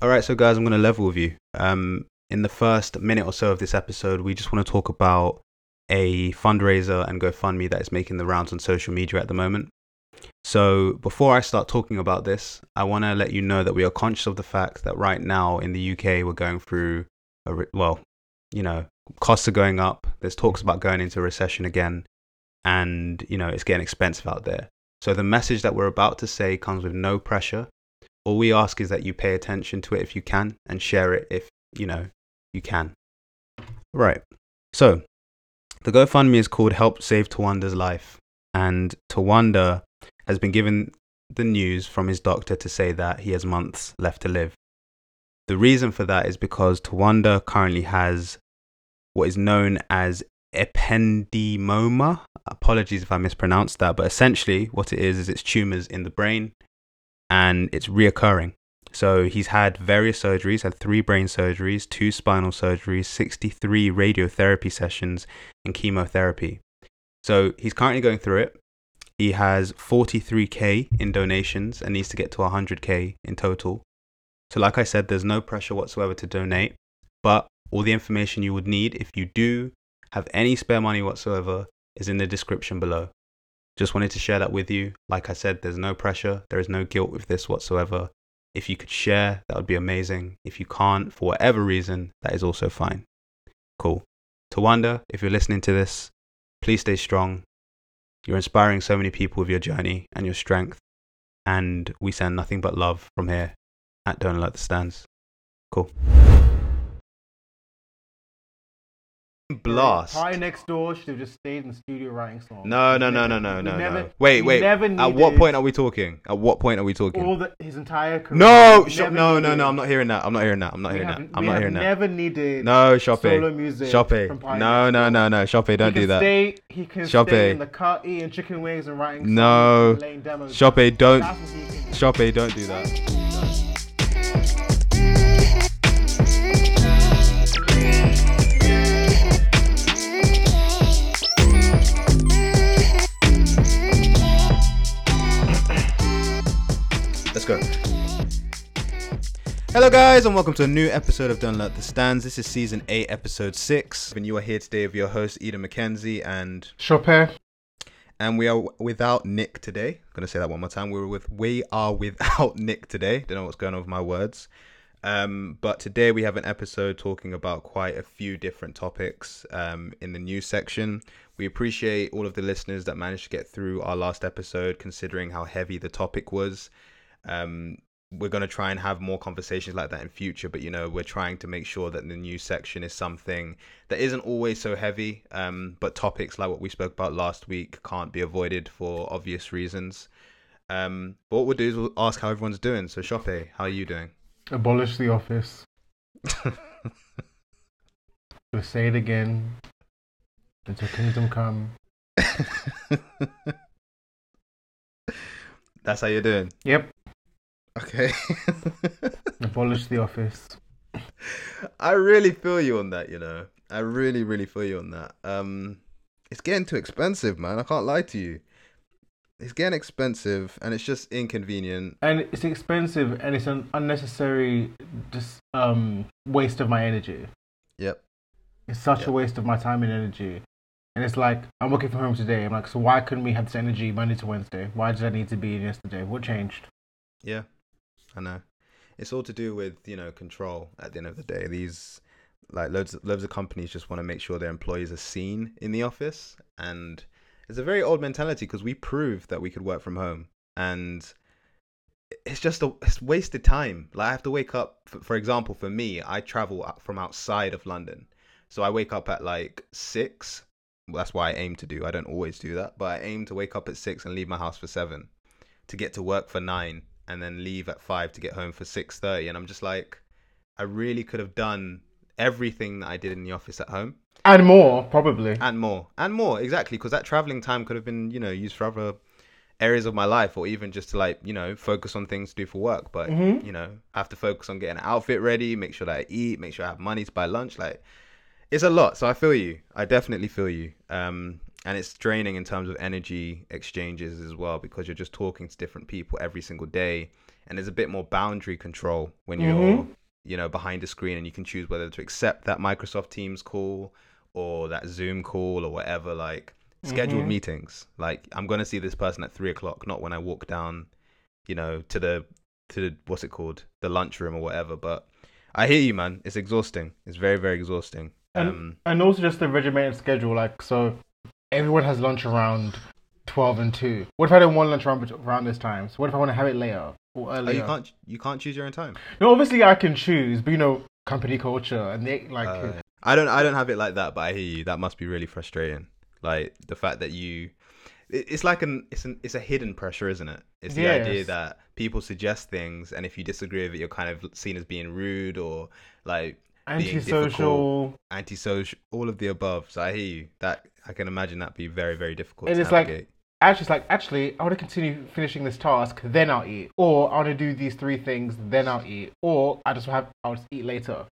All right, so guys, I'm going to level with you. Um, in the first minute or so of this episode, we just want to talk about a fundraiser and GoFundMe that is making the rounds on social media at the moment. So, before I start talking about this, I want to let you know that we are conscious of the fact that right now in the UK, we're going through a re- well, you know, costs are going up. There's talks about going into a recession again, and you know, it's getting expensive out there. So, the message that we're about to say comes with no pressure. All we ask is that you pay attention to it if you can and share it if you know you can. Right. So, the GoFundMe is called Help Save Tawanda's Life, and Tawanda has been given the news from his doctor to say that he has months left to live. The reason for that is because Tawanda currently has what is known as ependymoma. Apologies if I mispronounced that, but essentially what it is is it's tumors in the brain and it's reoccurring. So he's had various surgeries, had three brain surgeries, two spinal surgeries, 63 radiotherapy sessions, and chemotherapy. So he's currently going through it. He has 43k in donations and needs to get to 100k in total. So, like I said, there's no pressure whatsoever to donate, but all the information you would need if you do have any spare money whatsoever is in the description below. Just wanted to share that with you. Like I said, there's no pressure, there is no guilt with this whatsoever. If you could share, that would be amazing. If you can't, for whatever reason, that is also fine. Cool. Tawanda, if you're listening to this, please stay strong. You're inspiring so many people with your journey and your strength. And we send nothing but love from here at Don't Let the Stands. Cool. Blast. Party next door should have just stayed in the studio writing songs. No, no, no, no, no, no, never- no. Wait, wait. Never At what point are we talking? At what point are we talking? all the, his entire career. No, We sh- never no, no, no. I'm not hearing that. I'm not hearing that. I'm not hearing that. I'm not hearing that. Never needed No, Shoppe. solo music Shoppe. No, no, no, no. Shoppe, don't do that. Stay, he can Shoppe. stay in the car eating chicken wings and writing songs No. Shoppe, don't. That's what he. Shoppe, don't do that. Go. Hello, guys, and welcome to a new episode of Don't Let the Stands. This is season 8, episode 6. And you are here today with your host, Eden McKenzie, and Shoppe. and we are without Nick today. I'm gonna say that one more time. We were with we are without Nick today. Don't know what's going on with my words. Um, but today we have an episode talking about quite a few different topics um, in the news section. We appreciate all of the listeners that managed to get through our last episode, considering how heavy the topic was. Um, we're going to try and have more conversations like that in future but you know we're trying to make sure that the news section is something that isn't always so heavy um, but topics like what we spoke about last week can't be avoided for obvious reasons um, but what we'll do is we'll ask how everyone's doing so shoppe how are you doing Abolish the office. Gonna say it again. Until kingdom come. that's how you're doing Yep. Okay Abolish the office. i really feel you on that you know i really really feel you on that um it's getting too expensive man i can't lie to you it's getting expensive and it's just inconvenient And it's expensive and it's an unnecessary just um waste of my energy. yep It's such Yeah. a waste of my time and energy. And it's like I'm working from home today. I'm like, so why couldn't we have this energy Monday to Wednesday? Why did I need to be in yesterday? What changed? Yeah, I know. It's all to do with you know control. At the end of the day, these like loads loads of companies just want to make sure their employees are seen in the office, and it's a very old mentality because we proved that we could work from home, and it's just a it's wasted time. Like I have to wake up. For, for example, for me, I travel from outside of London, so I wake up at like six. Well, that's why I aim to do. I don't always do that, but I aim to wake up at six and leave my house for seven, to get to work for nine, and then leave at five to get home for six thirty. And I'm just like, I really could have done everything that I did in the office at home And more, probably. and more and more exactly because that traveling time could have been you know used for other areas of my life or even just to like you know focus on things to do for work but Mhm. you know I have to focus on getting an outfit ready make sure that i eat make sure i have money to buy lunch like it's a lot so i feel you. I definitely feel you. Um and it's draining in terms of energy exchanges as well because you're just talking to different people every single day and there's a bit more boundary control when you're you know behind a screen and you can choose whether to accept that Microsoft Teams call or that Zoom call or whatever like scheduled Mhm. meetings. Like I'm gonna see this person at three o'clock not when I walk down you know to the to the what's it called the lunchroom or whatever but I hear you man. It's exhausting. It's very very exhausting And- um And also just the regimented schedule, like so, everyone has lunch around twelve and two. What if I don't want lunch around around this time? So what if I want to have it later or oh, you can't you can't choose your own time No, obviously I can choose, but you know, company culture and they like. Uh, I don't I don't have it like that, but I hear you. That must be really frustrating. Like the fact that you it's like an it's an it's a hidden pressure, isn't it? It's the idea that people suggest things and if you disagree with it you're kind of seen as being rude or like antisocial. antisocial all of the above. So I hear you. That I can imagine that be very, very difficult And it's like- navigate. Actually, it's like actually, I want to continue finishing this task, then I'll eat, or I want to do these three things, then I'll eat, or I just have I'll just eat later.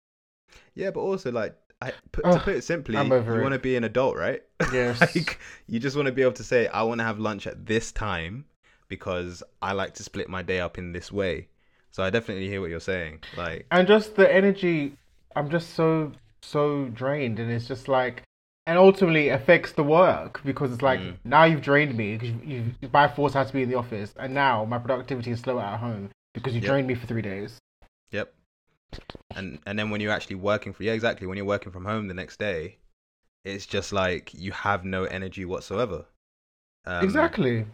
yeah, but also like I, put, to put it simply, you want to be an adult, right? Yes. like you just want to be able to say i want to have lunch at this time because i like to split my day up in this way so i definitely hear what you're saying like and just the energy i'm just so so drained and it's just like and ultimately affects the work because it's like Mm. now you've drained me because you, you by force had to be in the office and now my productivity is slower at home because you Yep. drained me for three days. Yep. And and then when you're actually working for yeah exactly when you're working from home the next day it's just like you have no energy whatsoever. Um, exactly.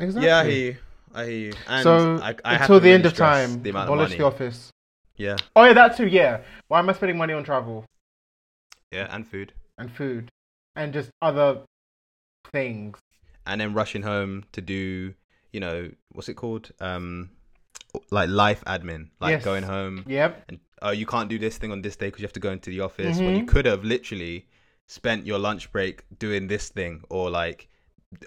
Exactly. Yeah i hear you. I hear you. And so I, I have until to the end of time the abolish the office yeah. Oh yeah that too yeah. Why am i spending money on travel? Yeah and food. And food. And just other things. And then rushing home to do you know what's it called? Um like life admin. Like Yes. going home yep. and oh you can't do this thing on this day because you have to go into the office when you Mhm. could have literally spent your lunch break doing this thing or like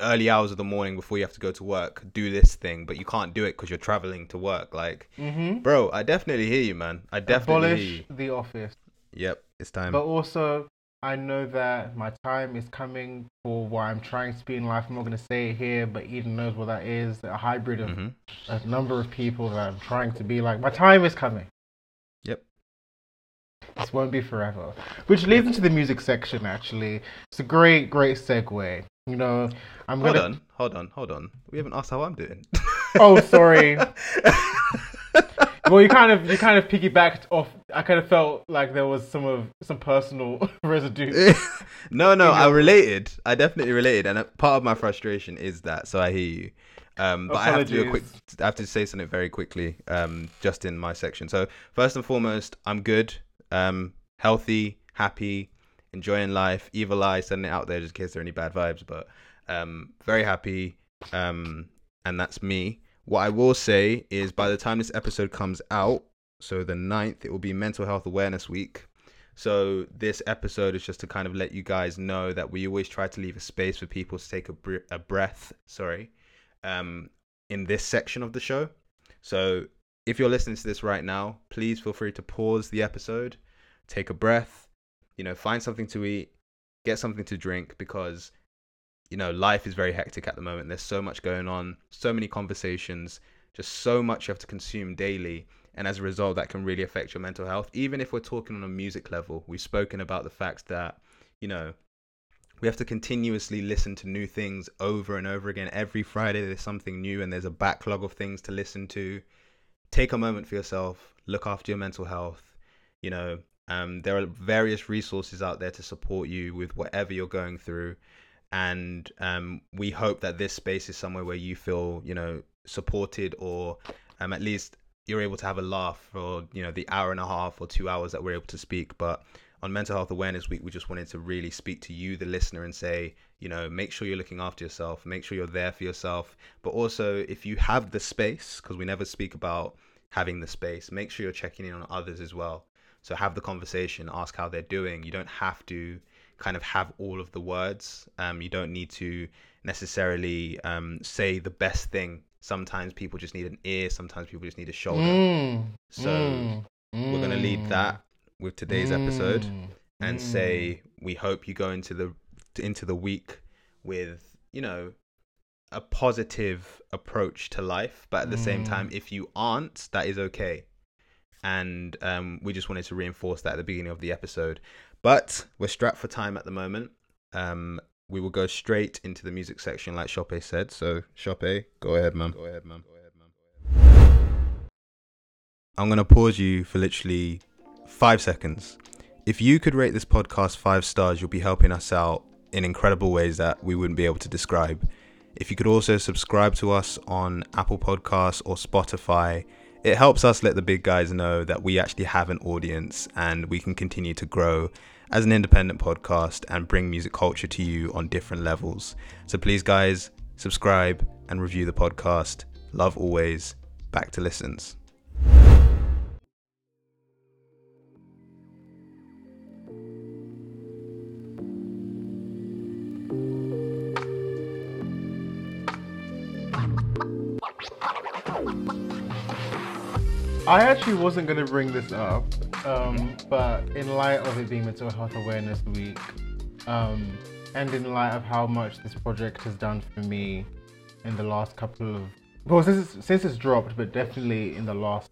early hours of the morning before you have to go to work do this thing but you can't do it because you're traveling to work like mm-hmm. bro i definitely hear you man i definitely hear you. abolish the office yep it's time But also, I know that my time is coming for what I'm trying to be in life. I'm not going to say it here, but Eden knows what that is a hybrid of hmm a number of people that I'm trying to be like. My time is coming. Yep. This won't be forever. Which leads into the music section, actually. It's a great, great segue. You know, I'm hold gonna. on hold on hold on we haven't asked how i'm doing Oh, sorry. Well, you kind of you kind of piggybacked off. I kind of felt like there was some of some personal residue. no, no, I related. I definitely related, and a- part of my frustration is that. So I hear you. Um, but I have to do a quick. I have to say something very quickly. Um, just in my section. So first and foremost, I'm good. Um, healthy, happy, enjoying life. Evil eye, sending it out there just in case there are any bad vibes. But um, very happy. Um, and that's me. What I will say is, by the time this episode comes out, so the 9th, it will be Mental Health Awareness Week. So this episode is just to kind of let you guys know that we always try to leave a space for people to take a, br- a breath. Sorry, um, in this section of the show. So if you're listening to this right now, please feel free to pause the episode, take a breath, you know, find something to eat, get something to drink because you know life is very hectic at the moment. There's so much going on, so many conversations, just so much you have to consume daily. And as a result that can really affect your mental health. Even if we're talking on a music level we've spoken about the fact that you know we have to continuously listen to new things over and over again. Every friday there's something new and there's a backlog of things to listen to. Take a moment for yourself look after your mental health you know um, there are various resources out there to support you with whatever you're going through. And um, we hope that this space is somewhere where you feel you know supported or um, at least you're able to have a laugh for you know the hour and a half or two hours that we're able to speak. But on mental health awareness week we just wanted to really speak to you the listener and say you know make sure you're looking after yourself make sure you're there for yourself. But also if you have the space because we never speak about having the space make sure you're checking in on others as well so have the conversation ask how they're doing. You don't have to kind of have all of the words. Um, you don't need to necessarily um, say the best thing. Sometimes people just need an ear. Sometimes people just need a shoulder. Mm, so mm, we're going to lead that with today's episode mm, and mm. say we hope you go into the into the week with you know a positive approach to life, but at the same Mm. time, if you aren't, that is okay. And um, we just wanted to reinforce that at the beginning of the episode. But we're strapped for time at the moment. Um, we will go straight into the music section, like Shoppe said. So, Shoppe, go ahead, man. Go ahead, man. Go ahead, man. I'm gonna pause you for literally five seconds. If you could rate this podcast five stars, you'll be helping us out in incredible ways that we wouldn't be able to describe. If you could also subscribe to us on Apple Podcasts or Spotify, it helps us let the big guys know that we actually have an audience and we can continue to grow as an independent podcast and bring music culture to you on different levels. So please, guys, subscribe and review the podcast. Love always. Back to listens. I actually wasn't going to bring this up, um, but in light of it being Mental Health Awareness Week, um, and in light of how much this project has done for me in the last couple of well, since it's, since it's dropped, but definitely in the last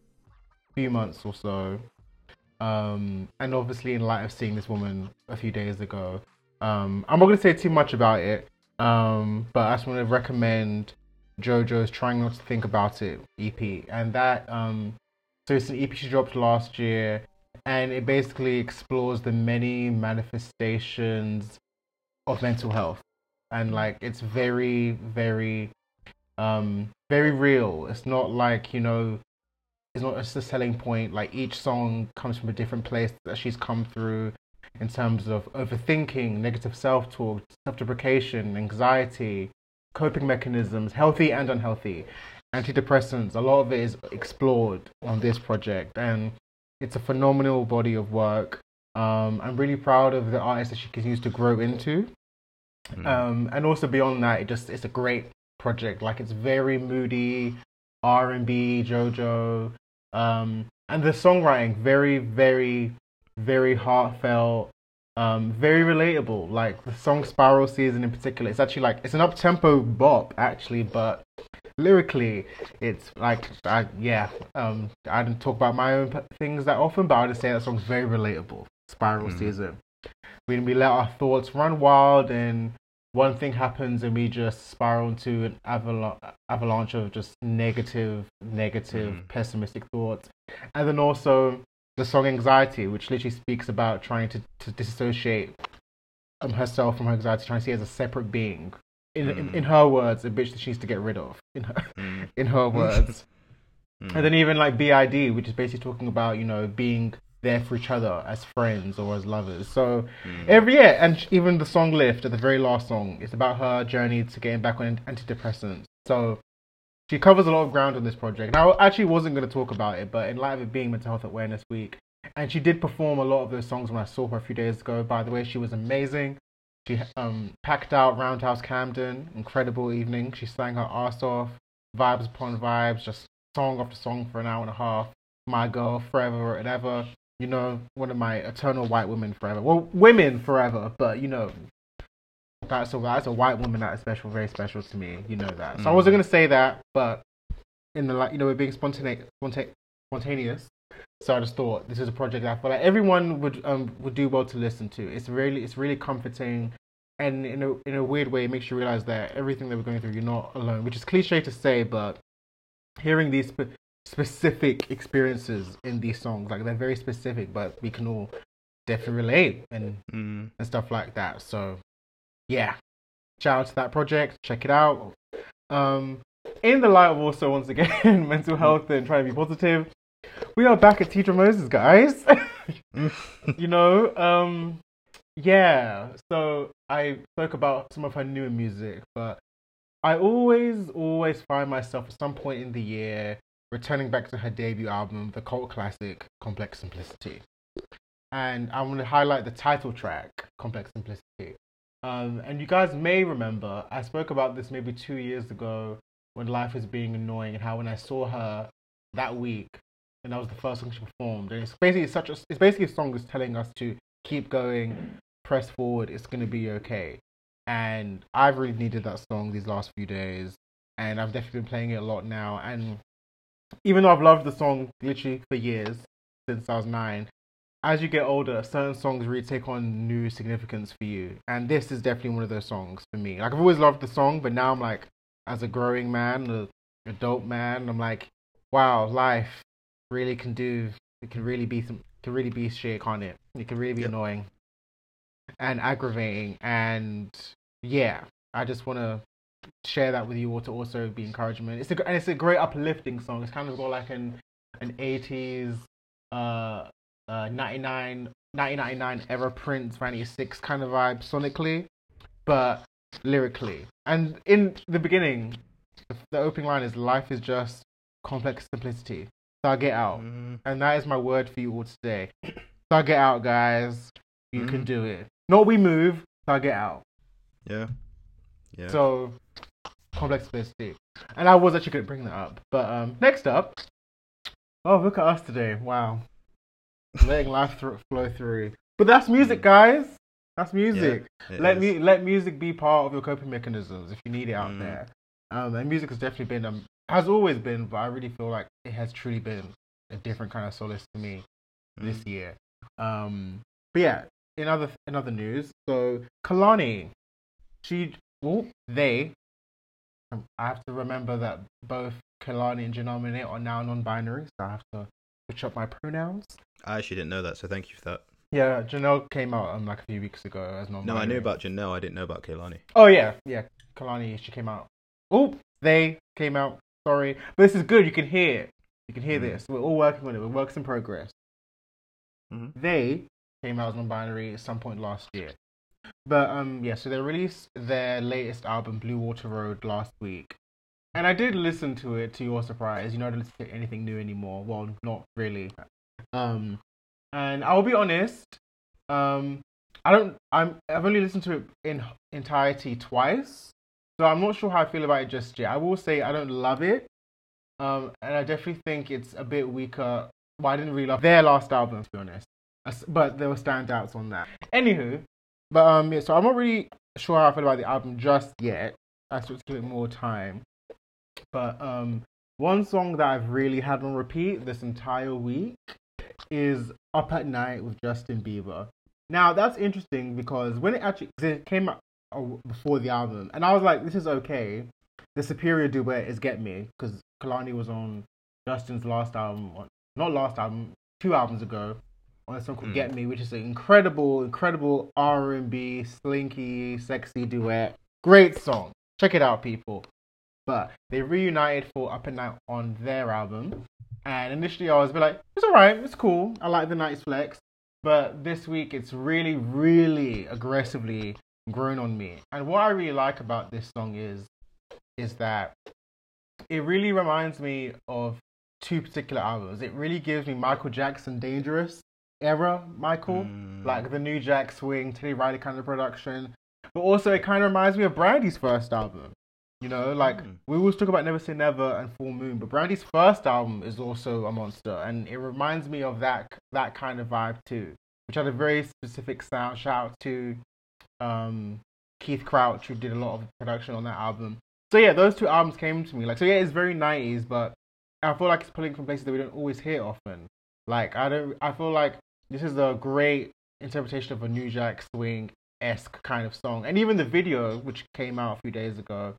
few months or so, um, and obviously in light of seeing this woman a few days ago, um, I'm not going to say too much about it, um, but I just want to recommend JoJo's "Trying Not to Think About It" EP, and that um, so it's an EP she dropped last year, and it basically explores the many manifestations of mental health, and like it's very, very, um, very real. It's not like you know, it's not just a selling point. Like each song comes from a different place that she's come through, in terms of overthinking, negative self-talk, self-deprecation, anxiety, coping mechanisms, healthy and unhealthy antidepressants. A lot of it is explored on this project, and it's a phenomenal body of work. Um, I'm really proud of the artist that she continues to grow into, Mm. um, and also beyond that, it just it's a great project. Like it's very moody, R and B, JoJo, um, and the songwriting very, very, very heartfelt. Um, very relatable. Like the song "Spiral Season" in particular, it's actually like it's an up tempo bop actually, but lyrically it's like I, yeah um i didn't talk about my own p- things that often but i would say that song's very relatable spiral Mhm. season we, we let our thoughts run wild and one thing happens and we just spiral into an avala- avalanche of just negative negative Mhm. pessimistic thoughts and then also the song anxiety which literally speaks about trying to, to disassociate um, herself from her anxiety trying to see it as a separate being in, in, Mhm. in her words, a bitch that she needs to get rid of. In her, Mm. in her words. Mm. and then even like BID, which is basically talking about you know being there for each other as friends or as lovers. So Mm. every year, and even the song "Lift" at the very last song, it's about her journey to getting back on antidepressants. So she covers a lot of ground on this project. Now, I actually wasn't going to talk about it, but in light of it being Mental Health Awareness Week, and she did perform a lot of those songs when I saw her a few days ago. By the way, she was amazing. She um, packed out Roundhouse Camden, incredible evening. She sang her ass off, vibes upon vibes, just song after song for an hour and a half. My girl, forever and ever. You know, one of my eternal white women forever. Well, women forever, but you know, that's a that's a white woman that is special, very special to me. You know that. So I Mm. wasn't gonna say that, but in the like, you know, we're being spontaneous, sponta- spontaneous. So I just thought this is a project that I feel like everyone would um would do well to listen to. It's really it's really comforting, and in a in a weird way, it makes you realize that everything that we're going through, you're not alone. Which is cliche to say, but hearing these spe- specific experiences in these songs, like they're very specific, but we can all definitely relate and Mm. and stuff like that. So, yeah, shout out to that project. Check it out. Um, in the light of also once again mental health and trying to be positive, we are back at Teedra Moses, guys. you know, um, yeah. So I spoke about some of her newer music, but I always, always find myself at some point in the year returning back to her debut album, the cult classic "Complex Simplicity." and I want to highlight the title track, Complex Simplicity. Um, and you guys may remember, I spoke about this maybe two years ago when life was being annoying, and how when I saw her that week, and that was the first song she performed, and it's basically such a, it's basically a song that's telling us to keep going, press forward, it's gonna be okay. and I've really needed that song these last few days, and I've definitely been playing it a lot now. And even though I've loved the song literally for years since I was nine, as you get older, certain songs really take on new significance for you, and this is definitely one of those songs for me. Like I've always loved the song, but now I'm like, as a growing man, an adult man, I'm like, wow, life really can do. It can really be some. Can really be shit, can't it? It can really be Yep. annoying and aggravating, and yeah, I just want to share that with you all to also be encouragement. It's a and it's a great uplifting song. It's kind of got like an an 80s uh uh 99 1999 era Prince 96 kind of vibe sonically, but lyrically. And in the beginning, the opening line is "Life is just complex simplicity." Thug it out, Mm, and that is my word for you all today. Thug it out, guys. You can Mhm. do it. Not we move. Thug it out. yeah. Yeah. So complex simplicity. And I was actually going to bring that up. But um, next up, oh look at us today! Wow, letting life thro- flow through. But that's music, guys. That's music. It let me let music be part of your coping mechanisms if you need it out Mm. there. Um, and music has definitely been um, has always been, but I really feel like it has truly been a different kind of solace to me this Mm. year. Um, but yeah, in other in other news, so Kehlani, she well they, um, I have to remember that both Kehlani and Janelle are now non-binary, so I have to switch up my pronouns. I actually didn't know that, so thank you for that. Yeah, Janelle came out um, like a few weeks ago as non-binary. No, I knew about Janelle. I didn't know about Kehlani. Oh yeah, yeah, Kehlani, she came out. Oh, they came out. Sorry, but this is good. You can hear it. You can hear Mhm. this. We're all working on it. We're works in progress. Mhm. They came out as non-binary at some point last year. But um, yeah. So they released their latest album, Blue Water Road, last week, and I did listen to it. To your surprise, you know, I don't listen to anything new anymore. Well, not really. Um, and I'll be honest. Um, I don't. I'm. I've only listened to it in entirety twice, so I'm not sure how I feel about it just yet. I will say I don't love it. Um, and I definitely think it's a bit weaker. Well, I didn't really love their last album, to be honest. But there were standouts on that. Anywho, but um, yeah, so I'm not really sure how I feel about the album just yet. I still give it more time. But um, one song that I've really had on repeat this entire week is "Up at Night" with Justin Bieber. Now that's interesting because when it actually it came out before the album, and I was like, "This is okay." The superior duet is "Get Me" because Kehlani was on Justin's last album, not last album, two albums ago, on a song called Mm. "Get Me," which is an incredible, incredible R and B, slinky, sexy duet. Great song. Check it out, people. But they reunited for Up at Night on their album, and initially I was bit like, "It's alright, it's cool. I like the Night's Flex." But this week it's really, really aggressively grown on me. And what I really like about this song is is that it really reminds me of two particular albums. It really gives me Michael Jackson Dangerous era Michael, Mm. like the new Jack Swing, Teddy Riley kind of production. But also it kind of reminds me of Brandy's first album. You know, like Mm. we always talk about Never Say Never and Full Moon, but Brandy's first album is also a monster, and it reminds me of that that kind of vibe too, which had a very specific sound. Shout out to um, Keith Crouch who did a lot of production on that album. So yeah, those two albums came to me like so. Yeah, it's very '90s, but I feel like it's pulling from places that we don't always hear often. Like I don't, I feel like this is a great interpretation of a New Jack Swing esque kind of song, and even the video, which came out a few days ago,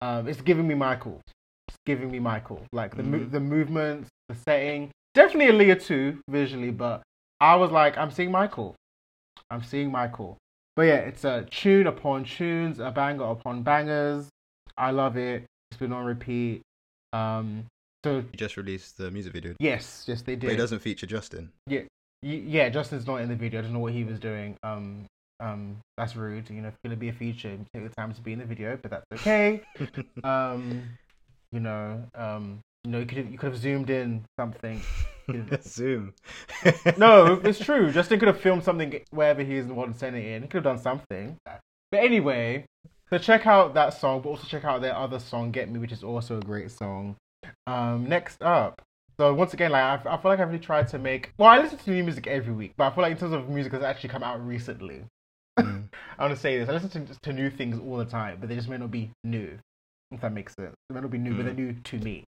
um, it's giving me Michael. It's giving me Michael. Like the Mhm. the movements, the setting, definitely Aaliyah too visually, but I was like, I'm seeing Michael. I'm seeing Michael. But yeah, it's a tune upon tunes, a banger upon bangers. I love it. It's been on repeat. Um, so You just released the music video, yes, yes, they but it doesn't feature Justin. Y- yeah, Justin's not in the video. I don't know what he was doing. Um, um, that's rude. You know, if you're gonna be a feature, take the time to be in the video, but that's okay. um, you know, um, you know, you could have, you could have zoomed in something. Zoom. No, it's true. Justin could have filmed something wherever he is and wanted to send it in. He could have done something. But anyway, so check out that song, but also check out their other song, "Get Me," which is also a great song. Um, next up. So once again, like I, I feel like I've really tried to make. Well, I listen to new music every week, but I feel like in terms of music that's actually come out recently, Mm. I want to say this. I listen to, to new things all the time, but they just may not be new. If that makes sense. They may not be new, but they're new to me.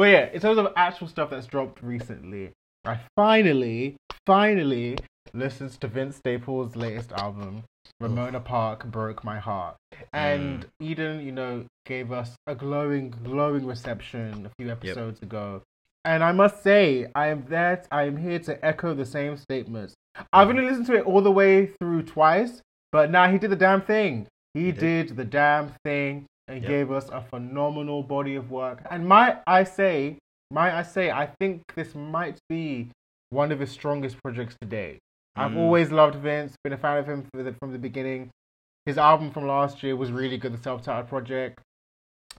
But yeah, in terms of actual stuff that's dropped recently, I finally, finally listened to Vince Staples' latest album, Ramona Park Broke My Heart. And mm. Eden, you know, gave us a glowing, glowing reception a few episodes ago. And I must say, I am that I am here to echo the same statements. I've mm. only listened to it all the way through twice, but now he did the damn thing. He, He did. did. the damn thing and Yep. gave us a phenomenal body of work. And might I say, might I say, I think this might be one of his strongest projects to date. I've Mm. always loved Vince, been a fan of him from the, from the beginning. His album from last year was really good, the self-titled project,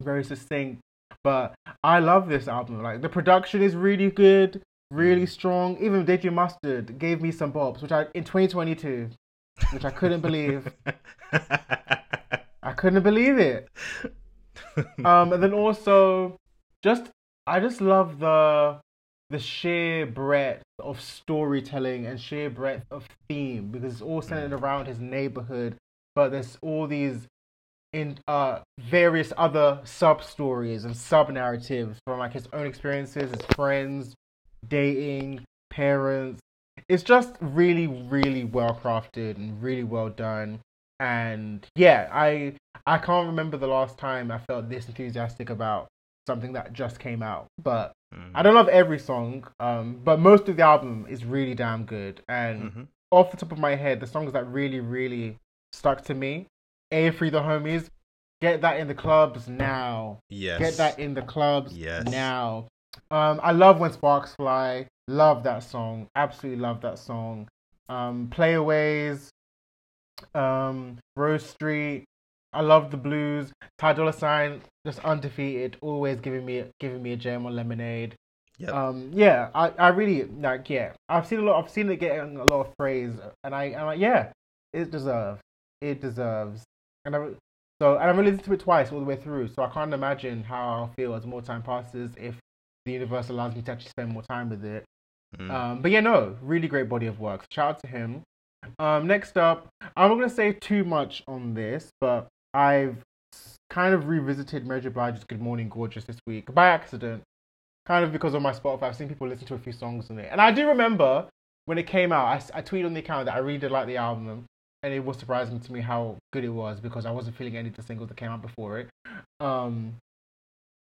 very succinct. But I love this album. Like the production is really good, really strong. Even DJ Mustard gave me some bops, which I in 2022, which I couldn't believe. Couldn't believe it. Um, and then also, just I just love the the sheer breadth of storytelling and sheer breadth of theme because it's all centered around his neighborhood, but there's all these in uh various other sub stories and sub narratives from like his own experiences, his friends, dating, parents. It's just really, really well crafted and really well done. And yeah, I I can't remember the last time I felt this enthusiastic about something that just came out. But Mm. I don't love every song, um, but most of the album is really damn good. And Mhm. off the top of my head, the songs that really, really stuck to me, A Free the Homies, get that in the clubs now. Yes. Get that in the clubs Yes. now. Um, I love when sparks fly. Love that song. Absolutely love that song. Um, Playaways. Um, Rose Street. I love the blues. Ty Dolla Sign, just undefeated. Always giving me giving me a gem on Lemonade. Yep. Um, yeah, I, I really like. Yeah, I've seen a lot. I've seen it getting a lot of praise, and I, I'm like, yeah, it deserves. It deserves. And I, so, and I've only listened to it twice all the way through. So I can't imagine how I'll feel as more time passes if the universe allows me to actually spend more time with it. Mm. Um, but yeah, no, really great body of work. Shout out to him. Um, next up, I'm not gonna say too much on this, but I've kind of revisited Mary J. Blige's "Good Morning Gorgeous" this week by accident, kind of because on my Spotify, I've seen people listen to a few songs on it, and I do remember when it came out. I tweeted on the account that I really did like the album, and it was surprising to me how good it was because I wasn't feeling any of the singles that came out before it. Um,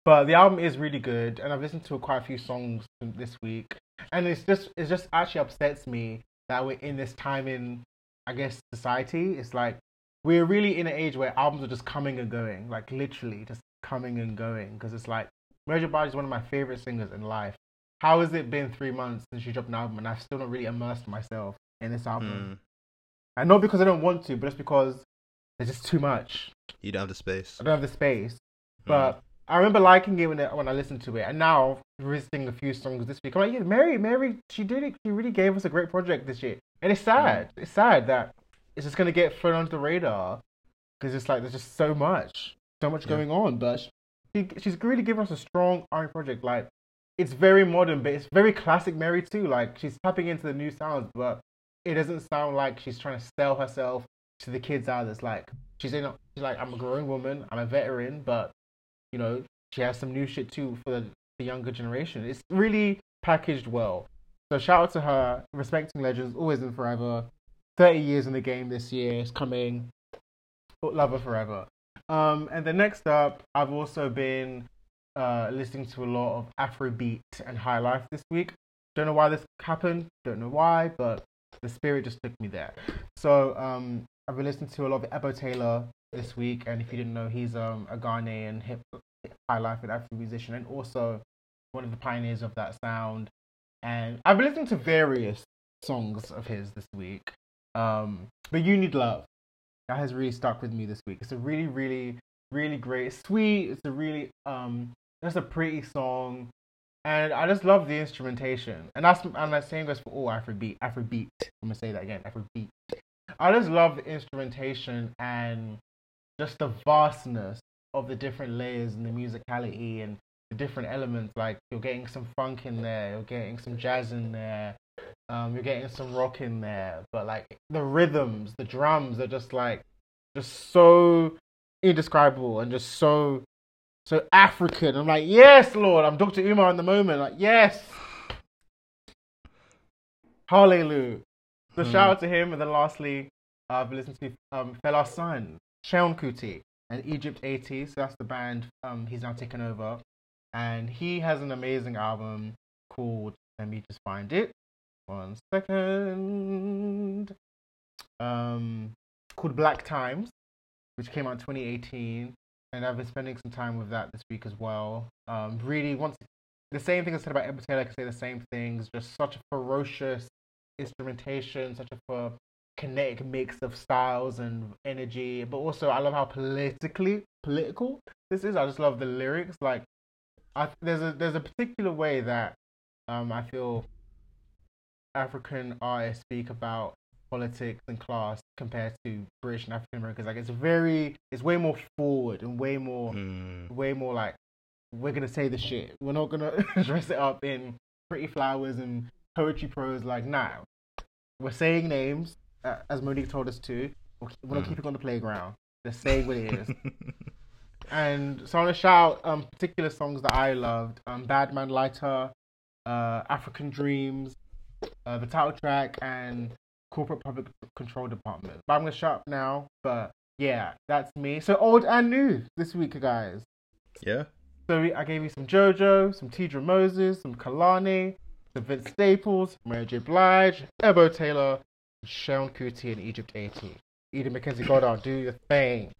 but the album is really good, and I've listened to quite a few songs this week, and it's just it just actually upsets me that we're in this time in I guess society. It's like we're really in an age where albums are just coming and going, like literally just coming and going. Because it's like Mary J. Is one of my favorite singers in life. How has it been three months since she dropped an album, and I've still not really immersed myself in this album? Mm. And not because I don't want to, but just because there's just too much. You don't have the space. I don't have the space. Mm. But I remember liking it when, it when I listened to it, and now revisiting a few songs this week, I'm like, yeah, Mary, Mary, she did it. She really gave us a great project this year, and it's mm. sad. It's sad that it's just gonna get thrown under the radar because it's like there's just so much, so much Yeah. going on. But she, she's really given us a strong R&B project. Like it's very modern, but it's very classic Mary too. Like she's tapping into the new sounds, but it doesn't sound like she's trying to sell herself to the kids out. It's like she's in. A, she's like, I'm a grown woman. I'm a veteran, but you know, she has some new shit too for the, the younger generation. It's really packaged well. So shout out to her, respecting legends, always and forever. Thirty years in the game this year is coming. Love her forever. Um, and then next up, I've also been uh, listening to a lot of Afrobeat and High Life this week. Don't know why this happened. Don't know why, but the spirit just took me there. So um, I've been listening to a lot of Ebo Taylor this week, and if you didn't know, he's um, a Ghanaian hip high life and Afro musician, and also one of the pioneers of that sound. And I've been listening to various songs of his this week. Um, but you need love. That has really stuck with me this week. It's a really, really, really great, sweet. It's a really um, just a pretty song, and I just love the instrumentation. And that's and that same goes for all Afrobeat. Afrobeat. I'm gonna say that again. Afrobeat. I just love the instrumentation and just the vastness of the different layers and the musicality and the different elements. Like you're getting some funk in there, you're getting some jazz in there, Um, you're getting some rock in there, but like the rhythms, the drums are just like just so indescribable and just so so African. I'm like, yes, Lord, I'm Dr. Umar in the moment. Like, yes. Hallelujah. So Hmm. shout out to him, and then lastly, uh, I've listened to um, Fela Son, Seun Kuti, and Egypt 80. So that's the band um, he's now taken over, and he has an amazing album called. Let me just find it. One second. Um, called Black Times, which came out in 2018, and I've been spending some time with that this week as well. Um, really, once the same thing I said about Edward Taylor, I can say the same things. Just such a ferocious instrumentation, such a kinetic mix of styles and energy. But also, I love how politically political this is. I just love the lyrics. Like, I there's a there's a particular way that um I feel African artists speak about politics and class compared to British and African Americans. Like, it's very it's way more forward and way more Mm. way more like we're gonna say the shit. We're not gonna dress it up in pretty flowers and poetry prose. Like now, we're saying names uh, as Monique told us to. We're we're Mm. keeping on the playground. They're saying what it is. and so I want to shout um particular songs that I loved. Um, Bad Man Lighter, uh, African Dreams, uh, the title track, and Corporate Public Control Department. But I'm gonna shut up now. But yeah, that's me. So old and new this week, guys. yeah. So we- I gave you some JoJo, some Teedra Moses, some Kehlani, some Vince Staples, Mary J. Blige, Ebo Taylor, Seun Kuti, and Egypt 80. Eden McKenzie Goddard, do your thing.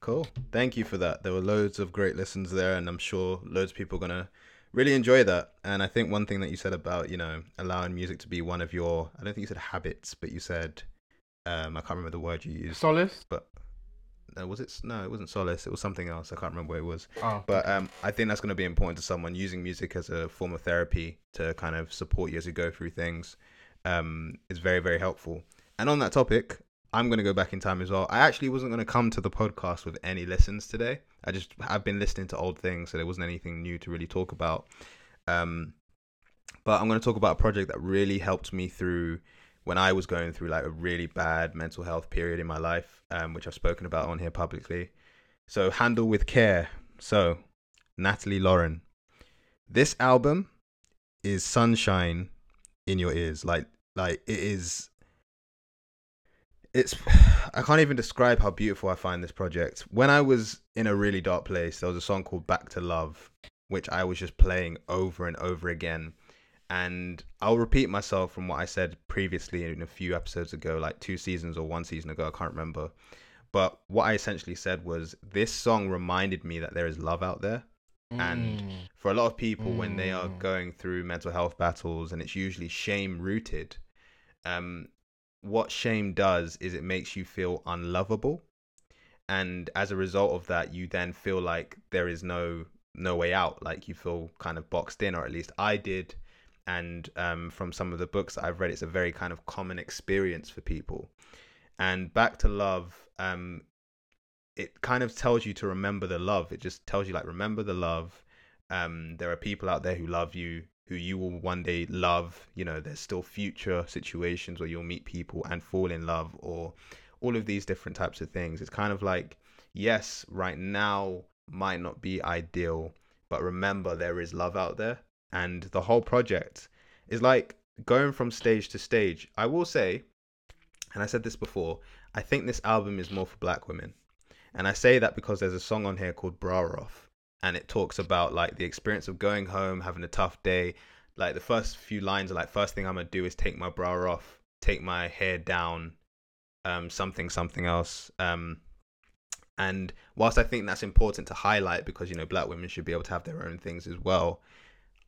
Cool. Thank you for that. There were loads of great listens there, and I'm sure loads of people are gonna really enjoy that. And I think one thing that you said about you know allowing music to be one of your I don't think you said habits, but you said um I can't remember the word you used. Solace. But uh, was it? No, it wasn't solace. It was something else. I can't remember what it was. Oh, But um, I think that's going to be important to someone using music as a form of therapy to kind of support you as you go through things. Um, is very very helpful. And on that topic, I'm going to go back in time as well. I actually wasn't going to come to the podcast with any listens today. I just have been listening to old things, so there wasn't anything new to really talk about. Um, but I'm going to talk about a project that really helped me through when I was going through like a really bad mental health period in my life, um, which I've spoken about on here publicly. So handle with care. So Natalie Lauren, this album is sunshine in your ears. Like like it is. It's I can't even describe how beautiful I find this project. When I was in a really dark place, there was a song called Back to Love, which I was just playing over and over again. And I'll repeat myself from what I said previously in a few episodes ago, like two seasons or one season ago, I can't remember. But what I essentially said was this song reminded me that there is love out there. And Mm. For a lot of people, when they are Mm. going through mental health battles, and it's usually shame rooted, um, what shame does is it makes you feel unlovable. And as a result of that, you then feel like there is no no way out. Like you feel kind of boxed in, or at least I did. And um, from some of the books I've read, it's a very kind of common experience for people. And back to love, um, it kind of tells you to remember the love. It just tells you like remember the love. Um, there are people out there who love you, who you will one day love. You know, there's still future situations where you'll meet people and fall in love, or all of these different types of things. It's kind of like, yes, right now might not be ideal, but remember there is love out there. And the whole project is like going from stage to stage. I will say, and I said this before, I think this album is more for black women. And I say that because there's a song on here called Bra Off, and it talks about like the experience of going home, having a tough day. Like the first few lines are like, first thing I'm gonna do is take my bra off, take my hair down, um, something, something else. Um, and whilst I think that's important to highlight because you know black women should be able to have their own things as well,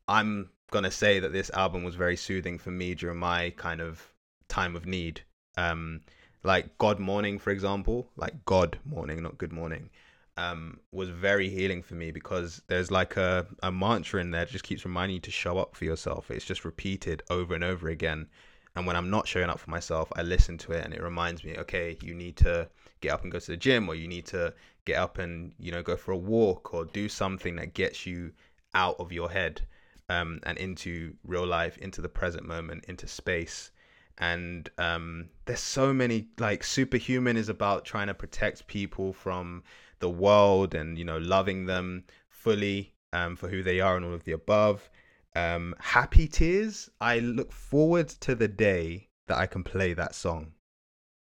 I'm gonna say that this album was very soothing for me during my kind of time of need. Um, like God Morning, for example, like God Morning, not Good Morning, um, was very healing for me because there's like a, a mantra in there that just keeps reminding you to show up for yourself. It's just repeated over and over again. And when I'm not showing up for myself, I listen to it and it reminds me, okay, you need to get up and go to the gym or you need to get up and, you know, go for a walk or do something that gets you out of your head. um, and into real life, into the present moment, into space. And um, there's so many like superhuman is about trying to protect people from the world and you know loving them fully um, for who they are and all of the above. Um, Happy Tears. I look forward to the day that I can play that song.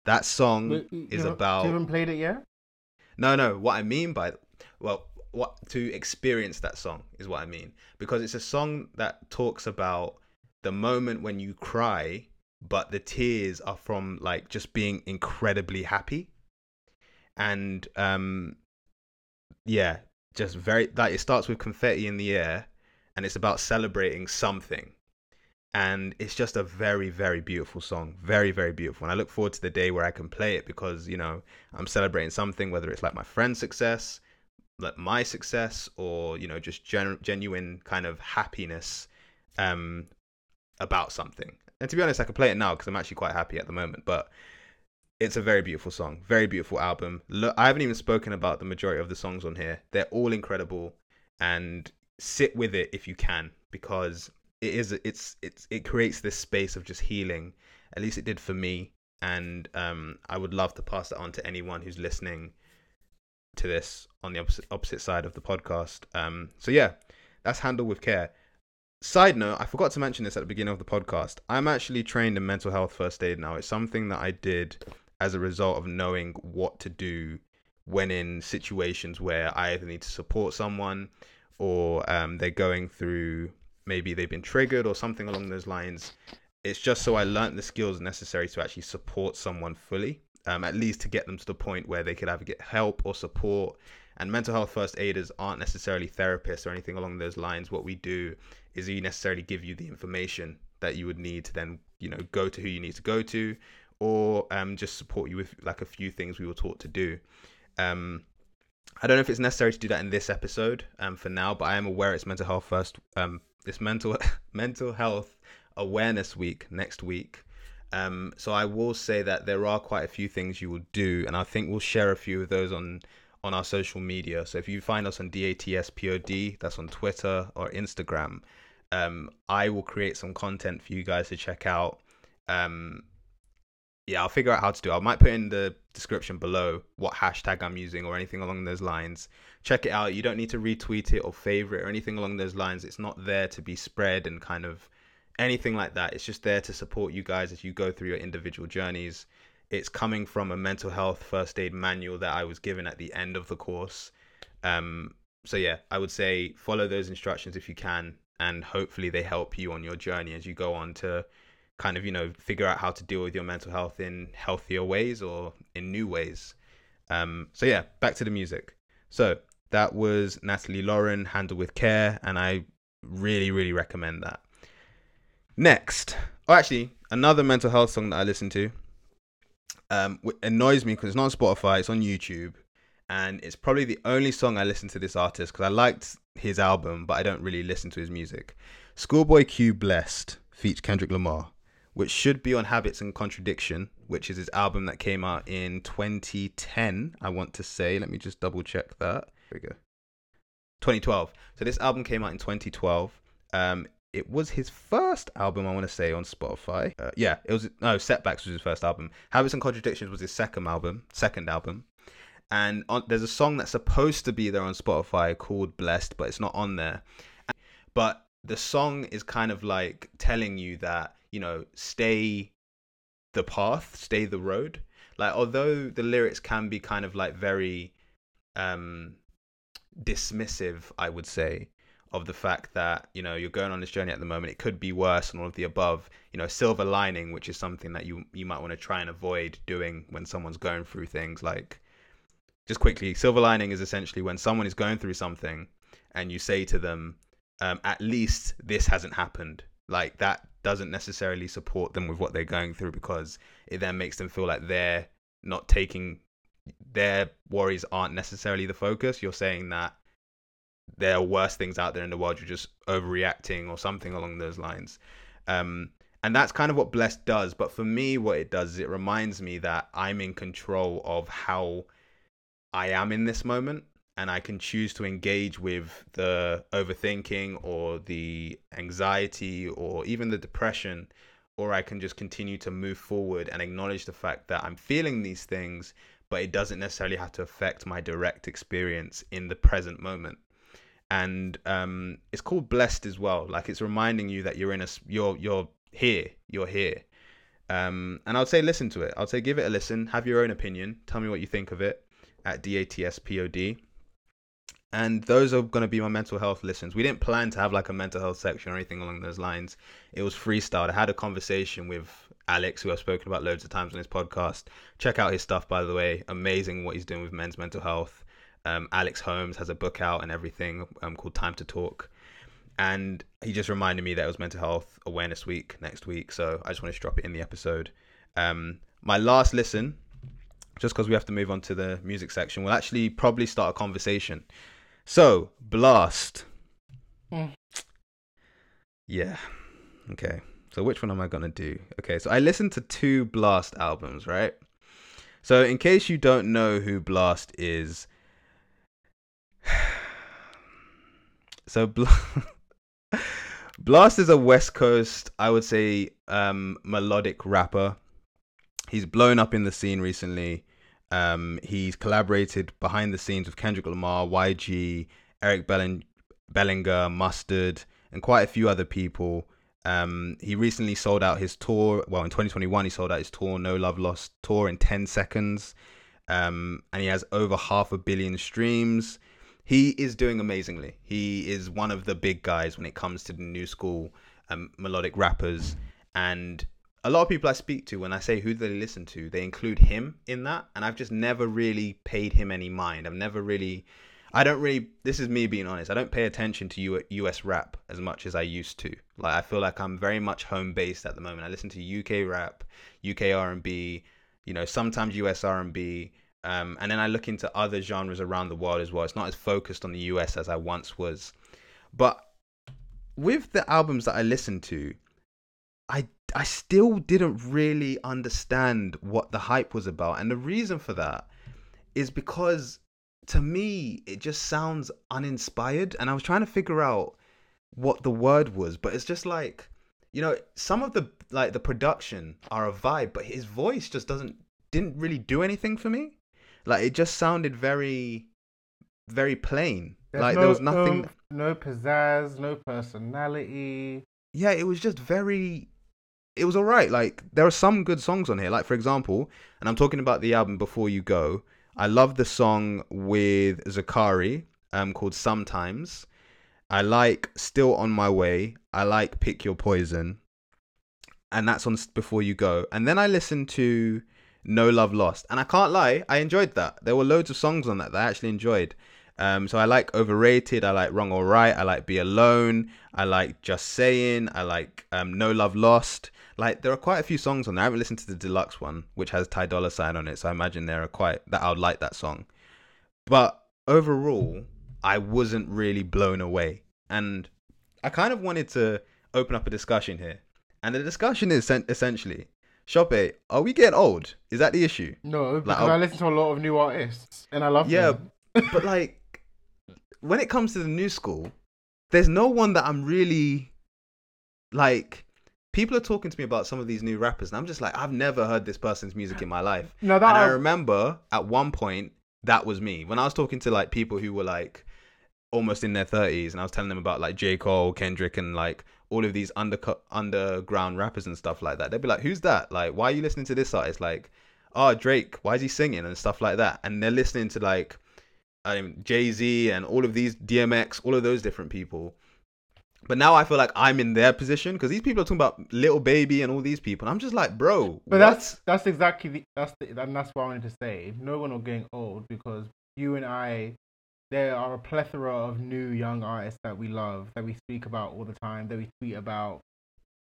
That song Wait, is about You haven't played it yet? no, no. What I mean by well, what to experience that song is what I mean because it's a song that talks about the moment when you cry, but the tears are from like just being incredibly happy, and um, yeah, just very like it starts with confetti in the air, and it's about celebrating something. And it's just a very, very beautiful song. Very, very beautiful. And I look forward to the day where I can play it because, you know, I'm celebrating something, whether it's like my friend's success, like my success, or you know, just gen- genuine kind of happiness um, about something. And to be honest, I could play it now because I'm actually quite happy at the moment. But it's a very beautiful song, very beautiful album. Look, I haven't even spoken about the majority of the songs on here. They're all incredible, and sit with it if you can because it is it's it's it creates this space of just healing. At least it did for me, and um, I would love to pass that on to anyone who's listening to this on the opposite opposite side of the podcast. Um, so yeah, that's handled with care. Side note, I forgot to mention this at the beginning of the podcast. I'm actually trained in mental health first aid now. It's something that I did as a result of knowing what to do when in situations where I either need to support someone or um, they're going through maybe they've been triggered or something along those lines. It's just so I learned the skills necessary to actually support someone fully, um, at least to get them to the point where they could either get help or support. And mental health first aiders aren't necessarily therapists or anything along those lines. What we do is he necessarily give you the information that you would need to then, you know, go to who you need to go to, or um, just support you with like a few things we were taught to do. Um, I don't know if it's necessary to do that in this episode um, for now, but I am aware it's mental health first. Um, it's mental mental health awareness week next week. Um, so I will say that there are quite a few things you will do, and I think we'll share a few of those on on our social media. So if you find us on DATSPOD, that's on Twitter or Instagram, um, I will create some content for you guys to check out. Um, yeah, I'll figure out how to do. it. I might put in the description below what hashtag I'm using or anything along those lines. Check it out. You don't need to retweet it or favorite or anything along those lines. It's not there to be spread and kind of anything like that. It's just there to support you guys as you go through your individual journeys. It's coming from a mental health first aid manual that I was given at the end of the course. Um, so yeah, I would say follow those instructions if you can, and hopefully they help you on your journey as you go on to kind of you know figure out how to deal with your mental health in healthier ways or in new ways. Um, so yeah, back to the music. So that was Natalie Lauren, Handle with Care, and I really really recommend that. Next, oh actually, another mental health song that I listen to. Um, annoys me because it's not on Spotify, it's on YouTube, and it's probably the only song I listen to this artist because I liked his album, but I don't really listen to his music. Schoolboy Q Blessed feats Kendrick Lamar, which should be on Habits and Contradiction, which is his album that came out in 2010. I want to say, let me just double check that. Here we go. 2012. So this album came out in 2012. Um, it was his first album, I want to say, on Spotify. Uh, yeah, it was no Setbacks was his first album. Habits and Contradictions was his second album. Second album. And on, there's a song that's supposed to be there on Spotify called Blessed, but it's not on there. But the song is kind of like telling you that you know stay the path, stay the road. Like although the lyrics can be kind of like very um dismissive, I would say, of the fact that you know you're going on this journey at the moment. It could be worse, and all of the above. You know, silver lining, which is something that you you might want to try and avoid doing when someone's going through things. Like, just quickly, silver lining is essentially when someone is going through something, and you say to them, um, "At least this hasn't happened." Like that doesn't necessarily support them with what they're going through because it then makes them feel like they're not taking their worries aren't necessarily the focus. You're saying that there are worse things out there in the world. You're just overreacting or something along those lines. Um, and that's kind of what Blessed does. But for me, what it does is it reminds me that I'm in control of how I am in this moment. and I can choose to engage with the overthinking or the anxiety or even the depression, or I can just continue to move forward and acknowledge the fact that I'm feeling these things, but it doesn't necessarily have to affect my direct experience in the present moment. And um, it's called blessed as well. Like it's reminding you that you're in a you're you're here, you're here. Um, and I'd say listen to it. I'd say give it a listen. Have your own opinion. Tell me what you think of it at DATSPOD. And those are going to be my mental health listens. We didn't plan to have like a mental health section or anything along those lines. It was freestyle. I had a conversation with Alex, who I've spoken about loads of times on his podcast. Check out his stuff, by the way. Amazing what he's doing with men's mental health. Um, Alex Holmes has a book out and everything um, called Time to Talk. And he just reminded me that it was Mental Health Awareness Week next week. So I just want to drop it in the episode. Um, my last listen, just because we have to move on to the music section, we'll actually probably start a conversation. So, Blxst. Mm. Yeah. Okay. So, which one am I going to do? Okay. So, I listened to two Blxst albums, right? So, in case you don't know who Blxst is, so Bl- Blxst is a West Coast, I would say, um, melodic rapper. He's blown up in the scene recently. Um, he's collaborated behind the scenes with Kendrick Lamar, YG, Eric Belling- Bellinger, Mustard, and quite a few other people. Um, he recently sold out his tour. Well, in 2021, he sold out his tour, No Love Lost tour, in 10 seconds. Um, and he has over half a billion streams. He is doing amazingly. He is one of the big guys when it comes to the new school um, melodic rappers. And a lot of people I speak to, when I say who they listen to, they include him in that. And I've just never really paid him any mind. I've never really, I don't really, this is me being honest, I don't pay attention to US rap as much as I used to. Like, I feel like I'm very much home based at the moment. I listen to UK rap, UK R&B, you know, sometimes US R&B. Um, and then I look into other genres around the world as well. It's not as focused on the US as I once was. But with the albums that I listen to, I I still didn't really understand what the hype was about. And the reason for that is because to me it just sounds uninspired and I was trying to figure out what the word was, but it's just like you know, some of the like the production are a vibe, but his voice just doesn't didn't really do anything for me. Like it just sounded very very plain. There's like no, there was nothing No, no pizzazz, no personality. yeah, it was just very. It was alright. Like there are some good songs on here. Like for example, and I'm talking about the album Before You Go. I love the song with Zakari, um, called Sometimes. I like Still on My Way. I like Pick Your Poison, and that's on Before You Go. And then I listened to No Love Lost, and I can't lie, I enjoyed that. There were loads of songs on that that I actually enjoyed. Um, so I like Overrated, I like Wrong or Right, I like Be Alone, I like Just Saying, I like um, No Love Lost. Like there are quite a few songs on there. I haven't listened to the deluxe one, which has Ty Dolla Sign on it, so I imagine there are quite that I would like that song. But overall, I wasn't really blown away, and I kind of wanted to open up a discussion here. And the discussion is sen- essentially, Shoppe, are we getting old? Is that the issue? No, because I'll- I listen to a lot of new artists and I love them. Yeah, them. but like when it comes to the new school, there's no one that I'm really like. People are talking to me about some of these new rappers, and I'm just like, I've never heard this person's music in my life. No, that And I remember at one point that was me when I was talking to like people who were like almost in their 30s, and I was telling them about like J Cole, Kendrick, and like all of these undercut underground rappers and stuff like that. They'd be like, "Who's that? Like, why are you listening to this artist? Like, oh Drake, why is he singing and stuff like that?" And they're listening to like um, Jay Z and all of these DMX, all of those different people. But now I feel like I'm in their position because these people are talking about Lil Baby and all these people. I'm just like, bro, But what? that's that's exactly the that's the, and that's what I wanted to say. No one are getting old because you and I, there are a plethora of new young artists that we love that we speak about all the time that we tweet about.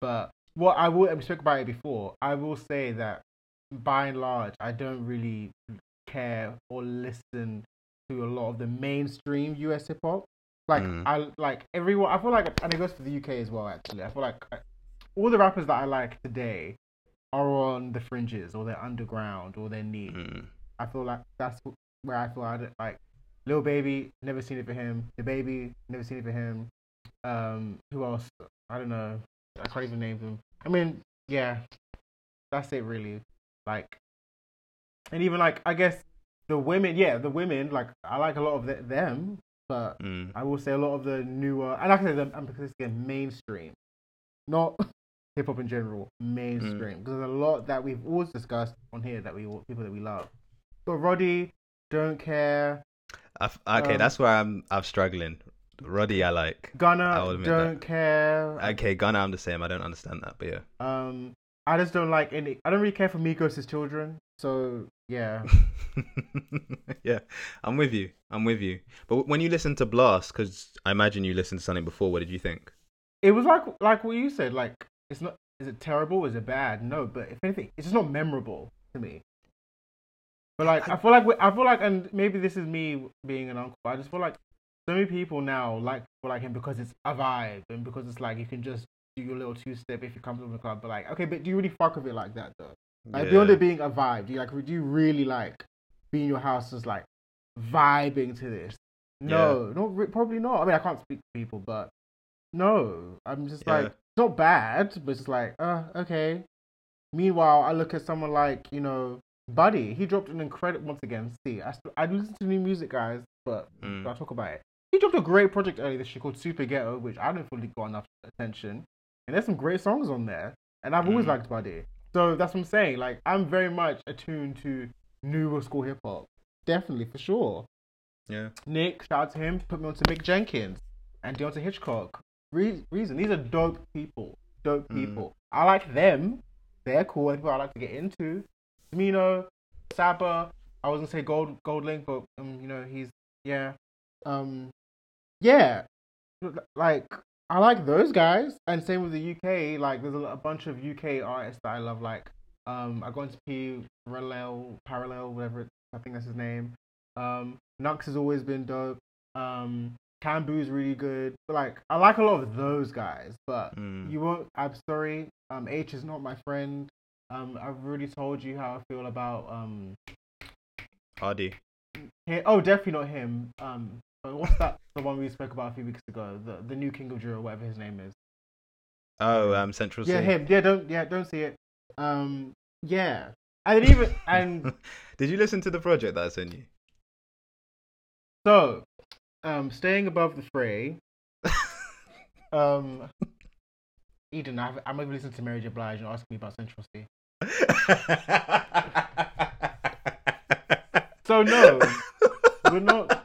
But what I will we spoke about it before. I will say that by and large, I don't really care or listen to a lot of the mainstream US hip hop. Like Mm. I like everyone. I feel like, and it goes to the UK as well. Actually, I feel like uh, all the rappers that I like today are on the fringes or they're underground or they're neat. Mm. I feel like that's where I feel I don't, like Lil Baby, never seen it for him. DaBaby, never seen it for him. Um, who else? I don't know. I can't even name them. I mean, yeah, that's it really. Like, and even like I guess the women, yeah, the women. Like I like a lot of the, them, but Mm. I will say a lot of the newer, and like I said, I'm because it's again mainstream, not hip hop in general, mainstream. Because there's a lot that we've always discussed on here that we all people that we love. But Roddy, don't care. I f- okay, Um, that's where I'm. I'm struggling. Roddy, I like. I Gunna, don't care. Okay, Gunna, I'm the same. I don't understand that, but yeah. Um, I just don't like any. I don't really care for Migos' children. So yeah, yeah, I'm with you. I'm with you. But when you listen to Blxst, because I imagine you listened to something before, what did you think? it was like like what you said. Like it's not. Is it terrible? Is it bad? No, but if anything, it's just not memorable to me. But like I feel like I feel like, and maybe this is me being an uncle. I just feel like so many people now like like him because it's a vibe and because it's like you can just do your little two step if you come to the club. But like, okay, but do you really fuck with it like that though? Like beyond it being a vibe, do you like do you really like be in your house just like vibing to this? No, not re- probably not. I mean, I can't speak to people, but no, I'm just Yeah. like it's not bad, but it's like, uh, okay. Meanwhile, I look at someone like you know Buddy. He dropped an incredible once again. See, I st- I listen to new music, guys, but Mm. I'll talk about it. He dropped a great project earlier this year called Super Ghetto, which I don't fully got enough attention. And there's some great songs on there, and I've always Mm. liked Buddy. So that's what I'm saying. Like I'm very much attuned to newer school hip hop, definitely for sure. Yeah. Nick, shout out to him, put me onto Mick Jenkins and Deante' Hitchcock. Re- reason these are dope people, dope Mm. people. I like them. They're cool. and People I like to get into. Mino, Saba. I was gonna say Gold GoldLink, but um, you know he's yeah, um, yeah. Like I like those guys, and same with the UK. Like there's a, a bunch of UK artists that I love. Like um, I got into P Parallel, Parallel, whatever it, I think that's his name. Um, Knucks has always been dope. Um, Cambu's really good. But like I like a lot of those guys, but Mm. you won't. I'm sorry. Um, H is not my friend. Um, I've already told you how I feel about um. Hardy. Oh, definitely not him. Um, what's that? the one we spoke about a few weeks ago. The the new King of Jura, whatever his name is. Oh, um, Central Yeah, C. him. Yeah, don't yeah, don't see it. Um, yeah, and even and Did you listen to the project that I sent you? so, um, staying above the fray. um, Eden, I've, I'm over listening to Mary J. Blige and asking me about Central Cee. So no, we're not.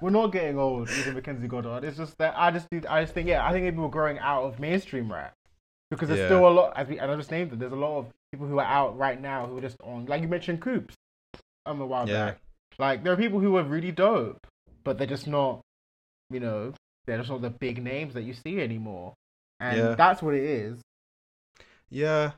We're not getting old, even Mackenzie Goddard. It's just that I just need, I just think, yeah, I think maybe we're growing out of mainstream rap because there's Yeah. still a lot. As we, and I just named them. There's a lot of people who are out right now who are just on, like you mentioned, Coops, um, a while Yeah. back. Like there are people who are really dope, but they're just not, you know, they're just not the big names that you see anymore, and Yeah. that's what it is. yeah.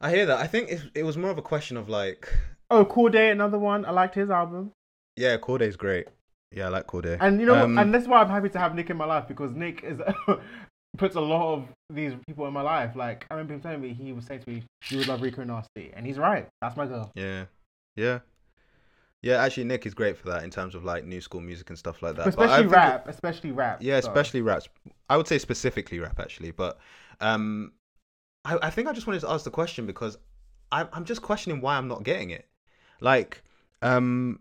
I hear that. I think it, it was more of a question of like, Oh, Cordae, another one. I liked his album. yeah, Cordae's great. Yeah, I like Cordae. And you know, Um, and that's why I'm happy to have Nick in my life because Nick is puts a lot of these people in my life. Like I remember him telling me he was saying to me, "You would love Rico Nasty," and he's right. That's my girl. Yeah, yeah, yeah. Actually, Nick is great for that in terms of like new school music and stuff like that. But especially it- rap, especially rap. yeah, so. especially raps. I would say specifically rap actually, but um, I, I think I just wanted to ask the question because I, I'm just questioning why I'm not getting it. Like, um,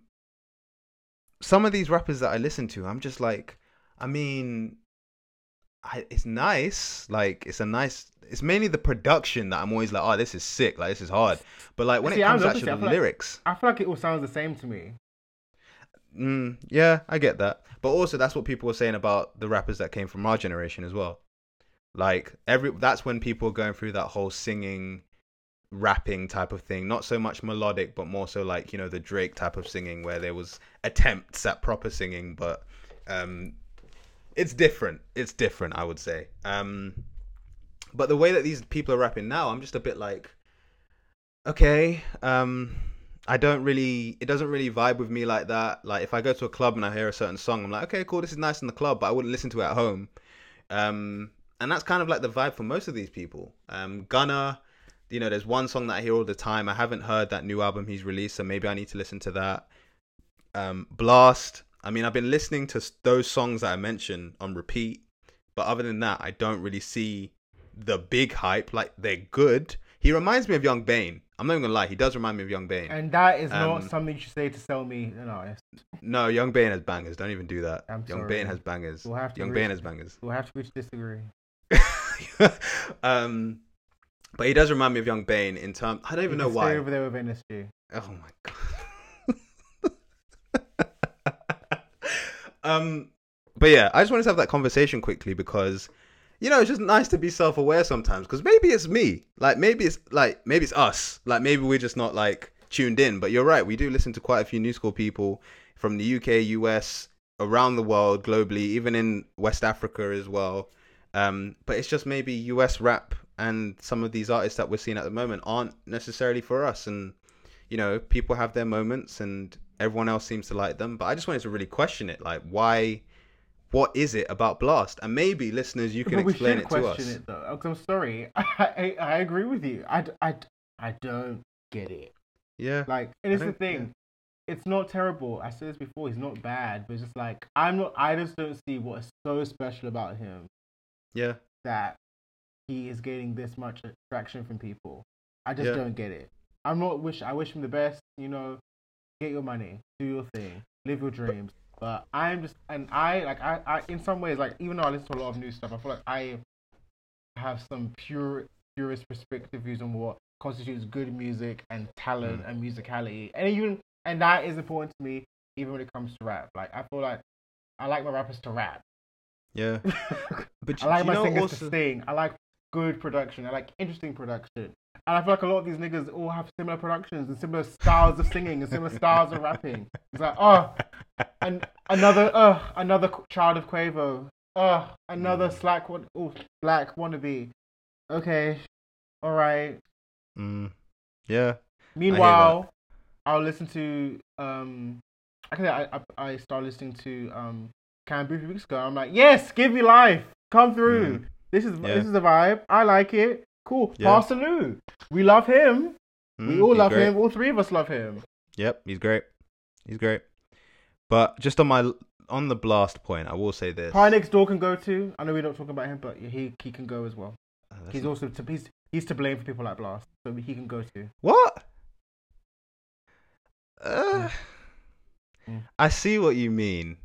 some of these rappers that I listen to, I'm just like, I mean, I, it's nice. Like, it's a nice. It's mainly the production that I'm always like, oh, this is sick. Like, this is hard. But like when See, it comes to actually opposite. I the like- lyrics, I feel like it all sounds the same to me. Mm, yeah, I get that. But also that's what people were saying about the rappers that came from our generation as well. Like every that's when people were going through that whole singing rapping type of thing. Not so much melodic, but more so like, you know, the Drake type of singing where there was attempts at proper singing, but um it's different. It's different, I would say. Um but the way that these people are rapping now, I'm just a bit like okay, um I don't really it doesn't really vibe with me like that. Like if I go to a club and I hear a certain song, I'm like, okay, cool, this is nice in the club, but I wouldn't listen to it at home. Um and that's kind of like the vibe for most of these people. Um Gunna, you know, there's one song that I hear all the time. I haven't heard that new album he's released, so maybe I need to listen to that. Um Blxst, I mean, I've been listening to those songs that I mentioned on repeat, but other than that, I don't really see the big hype. Like they're good. He reminds me of Young Bane. I'm not even gonna lie, he does remind me of Young Bane. And that is not Um, something you should say to sell me an artist. no, Young Bane has bangers. Don't even do that. I'm Young sorry. Bane has bangers. We'll have to Young agree Bane has bangers. We'll have to reach disagree. um, but he does remind me of Young Bane in terms. I don't even know why. Stay over there with NSG. Oh my god. um, but yeah, I just wanted to have that conversation quickly because, you know, it's just nice to be self-aware sometimes. Because maybe it's me, like maybe it's like maybe it's us, like maybe we're just not like tuned in. But you're right, we do listen to quite a few new school people from the UK, US, around the world, globally, even in West Africa as well. Um, but it's just maybe US rap and some of these artists that we're seeing at the moment aren't necessarily for us and you know, people have their moments and everyone else seems to like them. But I just wanted to really question it. Like, why? What is it about Blxst? And maybe listeners, you can but explain it to question us. it though. Oh, 'cause I'm sorry. I, I, I agree with you. I, I, I don't get it. Yeah. Like, and it's the thing. It's not terrible. I said this before. He's not bad, but it's just like I'm not. I just don't see what is so special about him Yeah. that he is getting this much attraction from people. I just Yeah. don't get it. I'm not wish. I wish him the best. You know, get your money, do your thing, live your dreams. But I'm just, and I like, I, I, in some ways, like, even though I listen to a lot of new stuff, I feel like I have some pure, purist perspective views on what constitutes good music and talent Mm. and musicality, and even, and that is important to me, even when it comes to rap. Like, I feel like I like my rappers to rap. Yeah. But I like my singers also, to sing. I like good production. I like interesting production. And I feel like a lot of these niggas all have similar productions and similar styles of singing and similar styles of rapping. It's like, oh, and another, uh, another child of Quavo. Uh, another Mm. slack one, oh, black wannabe. Okay, all right. Mm, yeah. Meanwhile, I'll listen to um, actually, I I, I started listening to um, Boo a few weeks ago. I'm like, yes, give me life, come through. Mm, This is Yeah. this is the vibe. I like it. Cool. Yeah. Pa Salieu, we love him. we mm, all love great. him. All three of us love him. Yep, he's great. He's great. But just on my on the Blxst point, I will say this. Pie next door can go too. I know we're not talking about him, but he he can go as well. Uh, He's not- also to, he's he's to blame for people like Blxst, so he can go too. What? Uh, Mm. I see what you mean.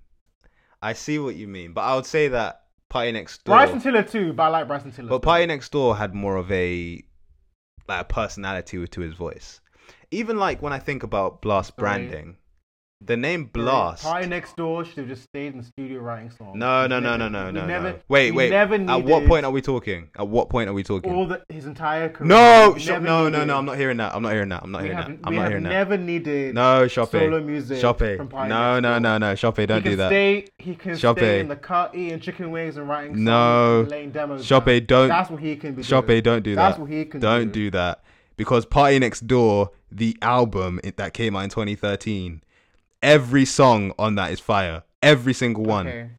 I see what you mean, but I would say that Party Next Door. Bryson Tiller too, but I like Bryson Tiller. but. Party Next Door had more of a like a personality to his voice. Even like when I think about Blxst branding, the name Blxst. Party next door should have just stayed in the studio writing songs. No, no, no, no, no, no, never, no. Wait, wait. Never At what point are we talking? At what point are we talking? all the his entire career? no, never no, no, no. I'm not hearing that. I'm not hearing that. I'm not hearing that. I'm we not have hearing that. never needed No, Shoppe. solo music Shoppe. from No, no, no, no. Shoppe, don't do that. Stay, he can Shoppe. stay in the cut eating chicken wings and writing songs No. laying demos. Shoppe, don't. That's what he can be Shoppe, don't do that. That's what he can Don't do that. Because Party Next Door, the album it- that came out in 2013, every song on that is fire. Every single one. Okay.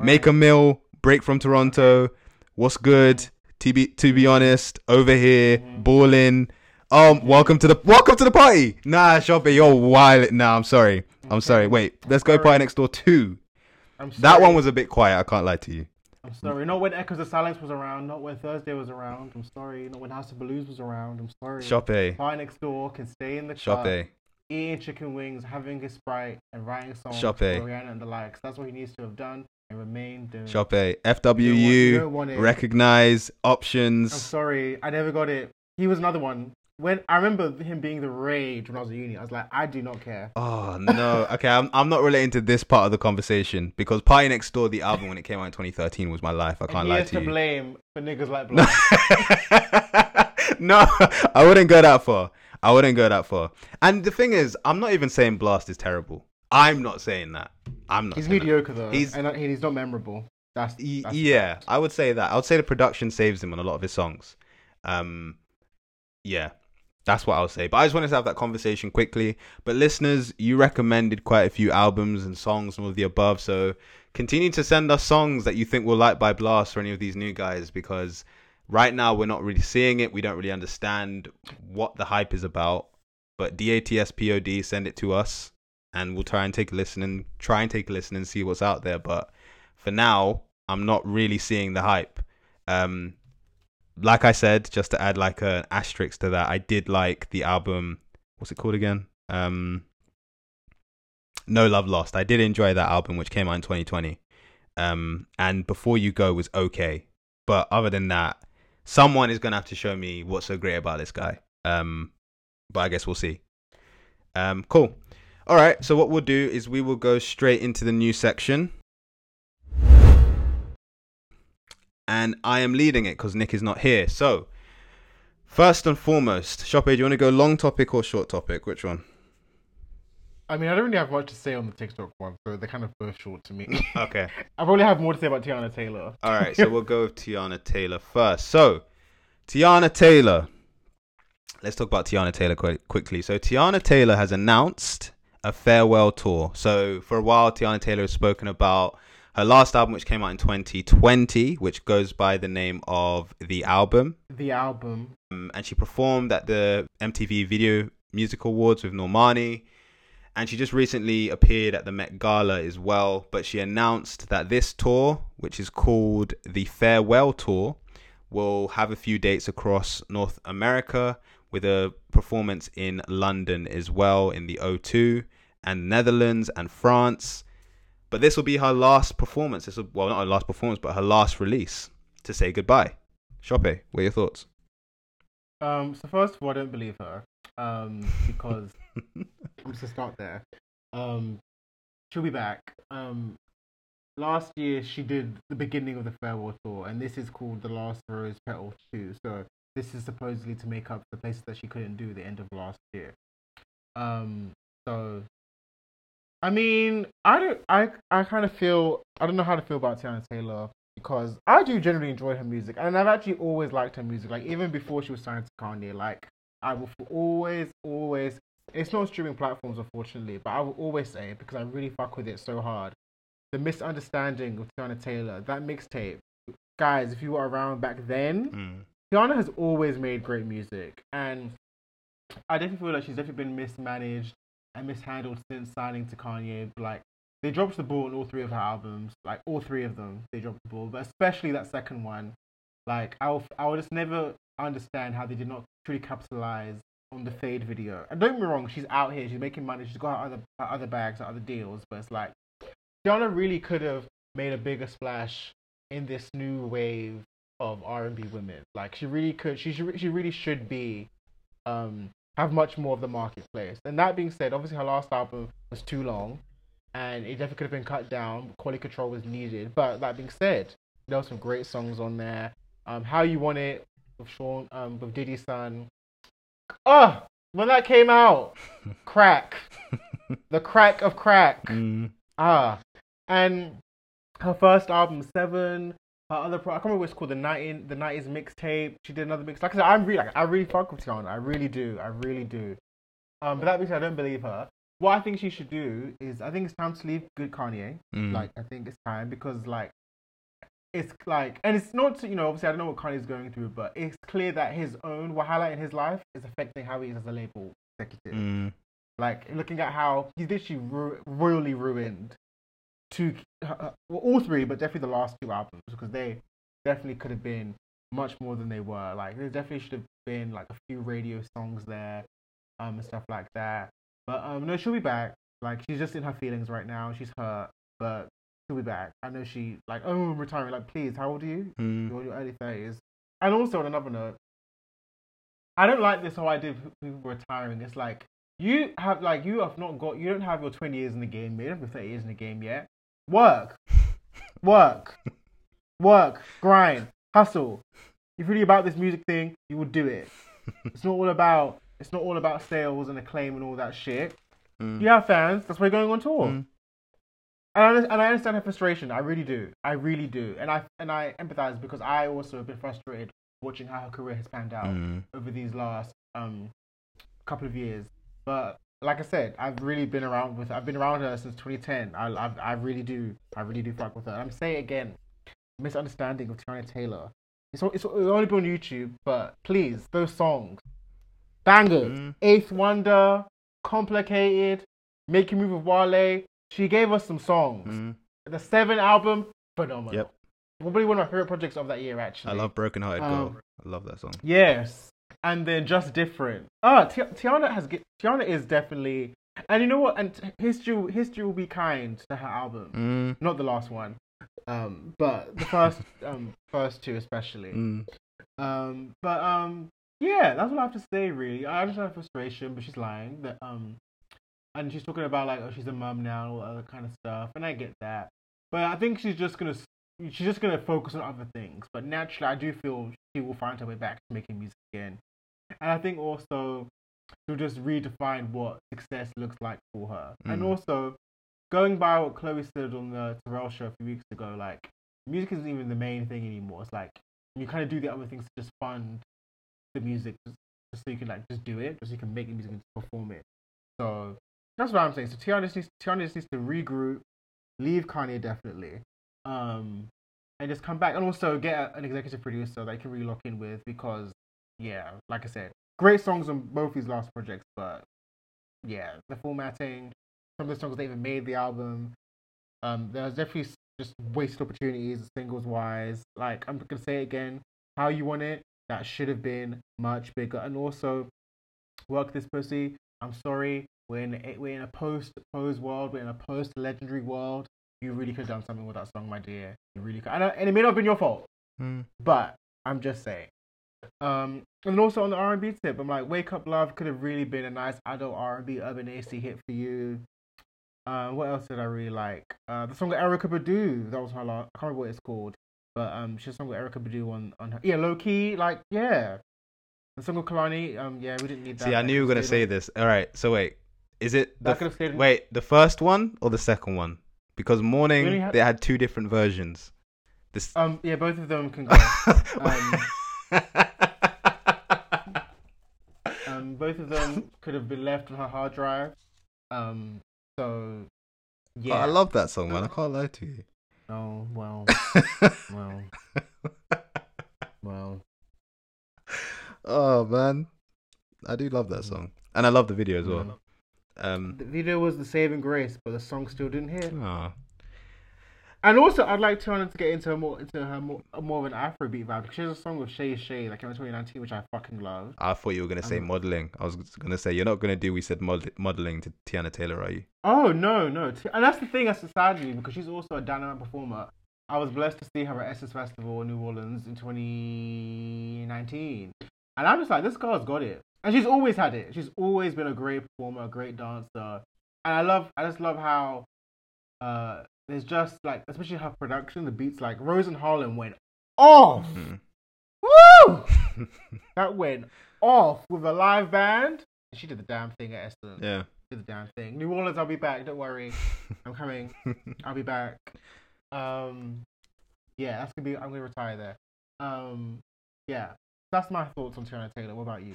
Make a Mill, Break from Toronto, What's Good, to be, to be honest, Over Here, Mhm. Ballin'. Um, welcome to the welcome to the party. Nah, Shoppe, you're wild. Nah, I'm sorry. I'm sorry. Wait, let's go. Party Next Door too. I'm That one was a bit quiet, I can't lie to you. I'm sorry. Not when Echoes of Silence was around. Not when Thursday was around. I'm sorry. Not when House of Balloons was around. I'm sorry. Shoppe, Party next door can stay in the cut, Shoppe. Eating chicken wings, having a sprite, and writing songs Shoppe. for Rihanna and the likes. That's what he needs to have done and remain doing. You FWU, don't want it. recognize I'm options. sorry, I never got it. He was another one. When I remember him being the rage when I was at uni, I was like, I do not care. Oh no. Okay, I'm I'm not relating to this part of the conversation because Party Next Door, the album when it came out in 2013, was my life. I can't he lie is to to you. blame for niggas like No. No, I wouldn't go that far. I wouldn't go that far. And the thing is, I'm not even saying Blxst is terrible. I'm not saying that. I'm not. he's saying that. mediocre though, He's- and uh, he's not memorable. That's, that's yeah, I would say that. I would say the production saves him on a lot of his songs. Um, yeah, that's what I would say. But I just wanted to have that conversation quickly. But listeners, you recommended quite a few albums and songs and all of the above. So continue to send us songs that you think we'll like by Blxst or any of these new guys because right now we're not really seeing it. We don't really understand what the hype is about. But DATSPOD, send it to us. and we'll try and take a listen and try and take a listen and see what's out there. But for now, I'm not really seeing the hype. Um, like I said, just to add like an asterisk to that, I did like the album. What's it called again? Um, No Love Lost. I did enjoy that album, which came out in 2020. Um, and Before You Go was okay, but other than that, someone is gonna have to show me what's so great about this guy. Um, but I guess we'll see. Um, cool. All right. So what we'll do is we will go straight into the new section. And I am leading it because Nick is not here. So, first and foremost, Shoppe, do you want to go long topic or short topic? Which one? I mean, I don't really have much to say on the TikTok one, so they're kind of both short to me. Okay. I probably have more to say about Teyana Taylor. All right. So we'll go with Teyana Taylor first. So, Teyana Taylor. Let's talk about Teyana Taylor quite quickly. So, Teyana Taylor has announced a farewell tour. So, for a while, Teyana Taylor has spoken about her last album, which came out in 2020, which goes by the name of The Album. The album. Um, and she performed at the MTV Video Music Awards with Normani. And she just recently appeared at the Met Gala as well. But she announced that this tour, which is called the Farewell Tour, will have a few dates across North America with a performance in London as well in the O2 and Netherlands and France. But this will be her last performance. This will, well, not her last performance, but her last release to say goodbye. Shoppe, what are your thoughts? Um, so first of all, I don't believe her. Um, because I'm just start there. Um, she'll be back. Um, last year she did the beginning of the farewell tour, and this is called the Last Rose Petal Two. So this is supposedly to make up the places that she couldn't do the end of last year. Um, so I mean, I don't, I, I kind of feel, I don't know how to feel about Teyana Taylor because I do generally enjoy her music, and I've actually always liked her music. Like even before she was signed to Kanye, like I will always, always. It's not on streaming platforms, unfortunately, but I will always say it because I really fuck with it so hard. The misunderstanding of Teyana Taylor, that mixtape, guys. If you were around back then, Mm. Teyana has always made great music, and I definitely feel like she's definitely been mismanaged and mishandled since signing to Kanye. Like they dropped the ball on all three of her albums, like all three of them, they dropped the ball, but especially that second one. Like I'll, I will just never understand how they did not truly capitalize on the Fade video. And don't me wrong, she's out here, she's making money, she's got her other her other bags, her other deals, but it's like Teyana really could have made a bigger splash in this new wave of R&B women. Like she really could. She should, she really should be um have much more of the marketplace. And that being said, obviously her last album was too long, and it definitely could have been cut down. Quality control was needed. But that being said, there were some great songs on there. Um, How You Want It with Sean um with Diddy's son. Oh, when that came out, crack, the crack of crack. Mm. Ah, and her first album, Seven. Her other, pro- I can't remember what it's called, the nineteen, the nineties mixtape. She did another mix. Like I said, I'm really, like, I really fuck with Teyana. I really do. I really do. Um, but that said, I don't believe her. What I think she should do is, I think it's time to leave good Kanye. Mm. Like, I think it's time because, like, it's like, and it's not, you know, obviously I don't know what Kanye's going through, but it's clear that his own wahala in his life is affecting how he is as a label executive. Mm. Like looking at how he's literally ru- royally ruined two, uh, well, all three, but definitely the last two albums because they definitely could have been much more than they were. Like there definitely should have been like a few radio songs there, um, and stuff like that. But um, no, she'll be back. Like she's just in her feelings right now. She's hurt, but she'll be back. I know she like oh I'm retiring. Like please, how old are you? Mm. You're in your early thirties. And also on another note, I don't like this whole idea of people retiring. It's like you have like you have not got you don't have your twenty years in the game. You don't have your thirty years in the game yet. Work, work, work, grind, hustle. If you're really about this music thing, you will do it. It's not all about it's not all about sales and acclaim and all that shit. Mm. You have fans. That's why you're going on tour. Mm. And I, and I understand her frustration. I really do. I really do. And I and I empathize because I also have been frustrated watching how her career has panned out Mm. over these last um couple of years. But like I said, I've really been around with. I've been around her since 2010. I I, I really do. I really do fuck with her. I'm saying again, misunderstanding of Teyana Taylor. It's it's only been on YouTube, but please, those songs, bangers. Mm. Eighth Wonder, Complicated, Make You Move with Wale. She gave us some songs. Mm. The Seven album, phenomenal. Yep. Probably one of my favorite projects of that year, actually. I love Broken Hearted Um, Girl. I love that song. Yes, and then just different. Ah, Ti- Teyana has Teyana is definitely, and you know what? And t- history history will be kind to her album. Mm. Not the last one, um, but the first um first two especially. Mm. Um, but um, yeah, that's what I have to say. Really, I understand her frustration, but she's lying. That um, and she's talking about like, oh, she's a mum now, and all that other kind of stuff, and I get that. But I think she's just gonna she's just gonna focus on other things. But naturally, I do feel she will find her way back to making music again. And I think also she'll just redefine what success looks like for her. And Mm. also, going by what Chloe said on the Terrell show a few weeks ago, like music isn't even the main thing anymore. It's like you kind of do the other things to just fund the music, just, just so you can like just do it, just so you can make the music and perform it. So that's what I'm saying. So Teyana just needs, Teyana needs to regroup, leave Kanye definitely, um, and just come back, and also get a, an executive producer that you can really lock in with because, yeah, like I said, great songs on both these last projects, but yeah, the formatting, some of the songs they even made the album, um, there's definitely just wasted opportunities singles wise. Like I'm gonna say again, how you want it, that should have been much bigger, and also work this pussy. I'm sorry, we're in a, we're in a post pose world, we're in a post legendary world. You really could have done something with that song, my dear. You really could, and, and it may not have been your fault, Mm. but I'm just saying. Um, and also on the R&B tip, I'm like, "Wake Up Love" could have really been a nice adult R&B urban AC hit for you. Uh, what else did I really like? Uh, the song with Erykah Badu. That was her last. I can't remember what it's called, but um, she has a song with Erykah Badu on on her. Yeah, low key, like yeah. The song with Kehlani. Um, yeah, we didn't need that. See, I knew you were gonna say this. All right. So wait, is it the That could have stayed. wait the first one or the second one? Because morning only had- they had two different versions. This. Um, yeah, both of them can go. um, both of them could have been left on her hard drive. Um, so yeah. Oh, I love that song, man. I can't lie to you. Oh well, well, well. oh man, I do love that song, and I love the video as well. Um. The video was the saving grace, but the song still didn't hit. aw. And also, I'd like Teyana to get into more into her more, more of an Afrobeat vibe because she has a song with Shay Shay like in 2019, which I fucking love. I thought you were gonna say Um, modeling. I was gonna say you're not gonna do. We said mod- modeling to Teyana Taylor, are you? Oh no, no, and that's the thing that's sad to me because she's also a dynamic performer. I was blessed to see her at Essence Festival in New Orleans in 2019, and I'm just like, this girl's got it, and she's always had it. She's always been a great performer, a great dancer, and I love, I just love how uh, there's just like, especially her production, the beats like Rose and Harlem went off. Mm. Woo! that went off with a live band. She did the damn thing at Essence. yeah. Did the damn thing. New Orleans, I'll be back. Don't worry, I'm coming. I'll be back. Um, yeah, that's gonna be. I'm gonna retire there. Um, yeah, that's my thoughts on Teyana Taylor. What about you?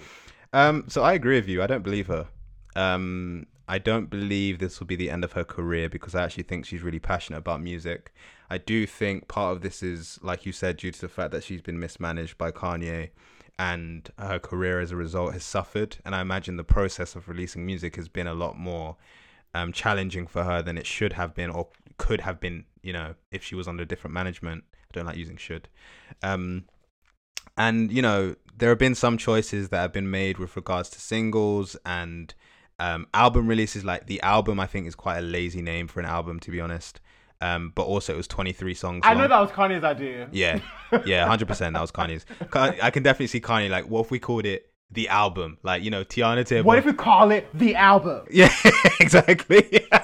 Um, so I agree with you. I don't believe her. Um, I don't believe this will be the end of her career because I actually think she's really passionate about music. I do think part of this is, like you said, due to the fact that she's been mismanaged by Kanye and her career as a result has suffered. And I imagine the process of releasing music has been a lot more um, challenging for her than it should have been or could have been, you know, if she was under different management. I don't like using should. Um, and you know there have been some choices that have been made with regards to singles and um, album releases. Like the album i think is quite a lazy name for an album to be honest. Um, but also it was 23 songs I know that was Kanye's idea. yeah. Yeah 100% that was kanye's. I can definitely see kanye like what if we called it the album? Like you know teyana taylor. What if we call it the album? yeah exactly.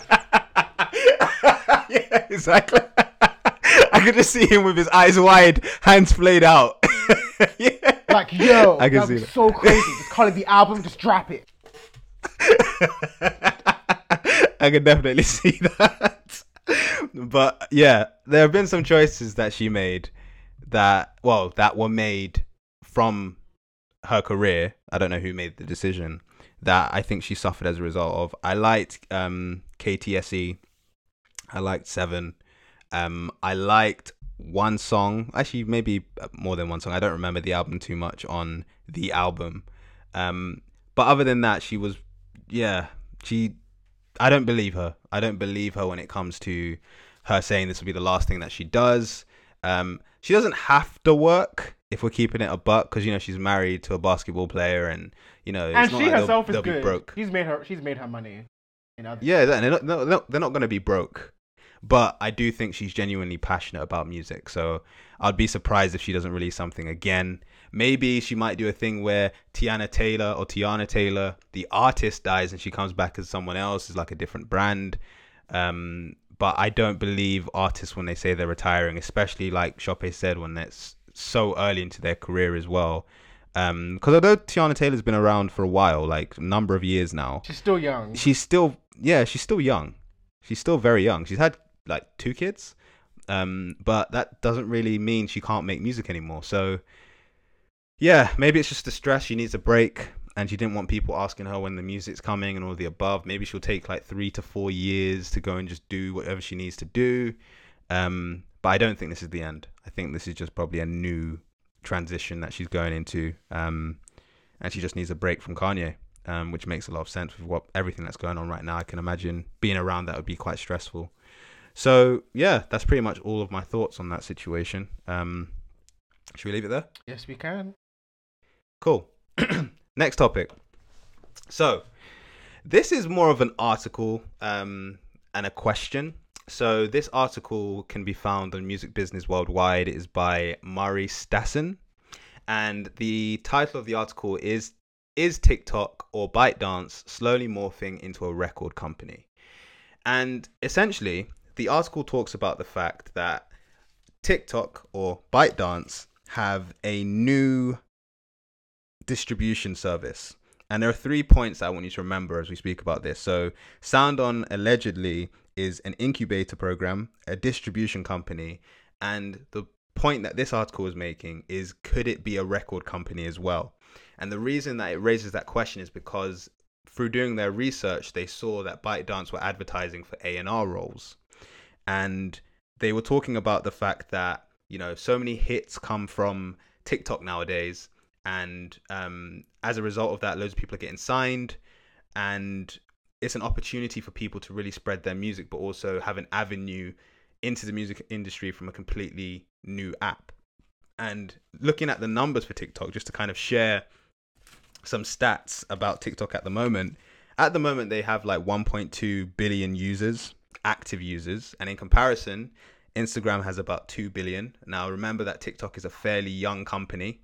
Yeah exactly. I could just see him with his eyes wide hands flayed out yeah Like, yo, I can see that. so crazy. Just call it the album. Just drop it. I can definitely see that. But yeah, there have been some choices that she made that, well, that were made from her career. I don't know who made the decision that I think she suffered as a result of. I liked um, KTSE. I liked Seven. Um, I liked one song, actually, maybe more than one song. I don't remember the album too much on the album. Um, but other than that, she was, yeah, she I don't believe her. I don't believe her when it comes to her saying this will be the last thing that she does. Um, she doesn't have to work if we're keeping it a buck because you know she's married to a basketball player and you know it's and not she like herself they'll, is they'll good. be broke. She's made her. She's made her money. You know. Yeah, they're not, they're not, they're not going to be broke. But I do think she's genuinely passionate about music. So I'd be surprised if she doesn't release something again. Maybe she might do a thing where Teyana Taylor or Teyana Taylor, the artist, dies and she comes back as someone else, is like a different brand. Um, but I don't believe artists when they say they're retiring, especially like Chope said, when it's so early into their career as well. Because um, although Teyana Taylor's been around for a while, like a number of years now, She's still young. she's still yeah she's still young she's still very young she's had like two kids. Um but that doesn't really mean she can't make music anymore. So yeah maybe it's just the stress. She needs a break and she didn't want people asking her when the music's coming and all the above. Maybe she'll take like three to four years to go and just do whatever she needs to do. Um but i don't think this is the end. I think this is just probably a new transition that she's going into. Um and she just needs a break from kanye um, which makes a lot of sense with what everything that's going on right now. I can imagine being around that would be quite stressful. So yeah, that's pretty much all of my thoughts on that situation. Um, should we leave it there? yes, we can. Cool. Next topic. So this is more of an article um, and a question. So this article can be found on Music Business Worldwide. It is by Murray Stassen, and the title of the article is is TikTok or ByteDance slowly morphing into a record company? And essentially, the article talks about the fact that TikTok or ByteDance have a new distribution service. And there are three points I want you to remember as we speak about this. So, SoundOn allegedly is an incubator program, a distribution company, and the point that this article is making is could it be a record company as well? And the reason that it raises that question is because through doing their research, they saw that ByteDance were advertising for A&R roles. And they were talking about the fact that, you know, so many hits come from TikTok nowadays. And um, as a result of that, loads of people are getting signed. And it's an opportunity for people to really spread their music, but also have an avenue into the music industry from a completely new app. And looking at the numbers for TikTok, just to kind of share some stats about TikTok at the moment. At the moment, they have like 1.2 billion users, active users, and in comparison, Instagram has about 2 billion. Now, remember that TikTok is a fairly young company.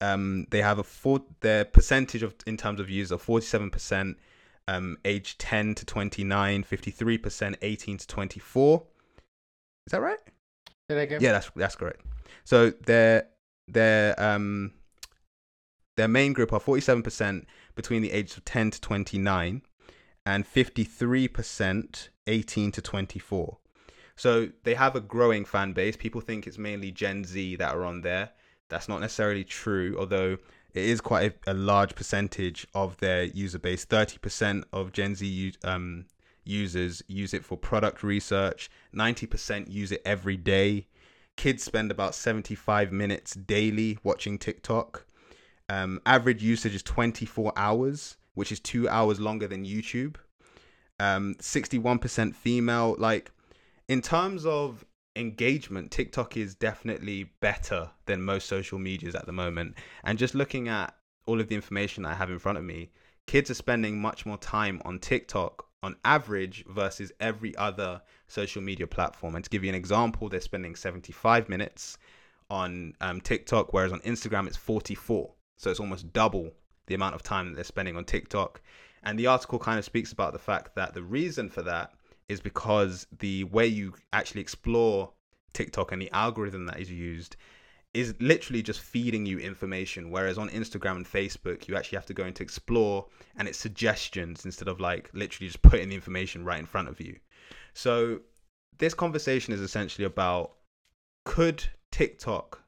Um, they have a four, their percentage of in terms of users, 47%, um, age 10 to 29, 53%, 18 to 24. Is that right? Say that again. Yeah, that's that's correct. So their their um their main group are forty seven percent between the ages of ten to twenty nine, and fifty three percent eighteen to twenty four. So they have a growing fan base. People think it's mainly Gen Z that are on there. That's not necessarily true, although it is quite a, a large percentage of their user base. Thirty percent of Gen Z um, users use it for product research. Ninety percent use it every day kids spend about 75 minutes daily watching TikTok. Um, average usage is 24 hours, which is two hours longer than YouTube. Um, 61% female. Like, in terms of engagement, TikTok is definitely better than most social medias at the moment. And just looking at all of the information I have in front of me, kids are spending much more time on TikTok on average versus every other social media platform. And to give you an example, they're spending 75 minutes on um, TikTok, whereas on Instagram it's 44. So it's almost double the amount of time that they're spending on TikTok. And the article kind of speaks about the fact that the reason for that is because the way you actually explore TikTok and the algorithm that is used is literally just feeding you information. Whereas on Instagram and Facebook, you actually have to go into explore and it's suggestions instead of like literally just putting the information right in front of you. So this conversation is essentially about could TikTok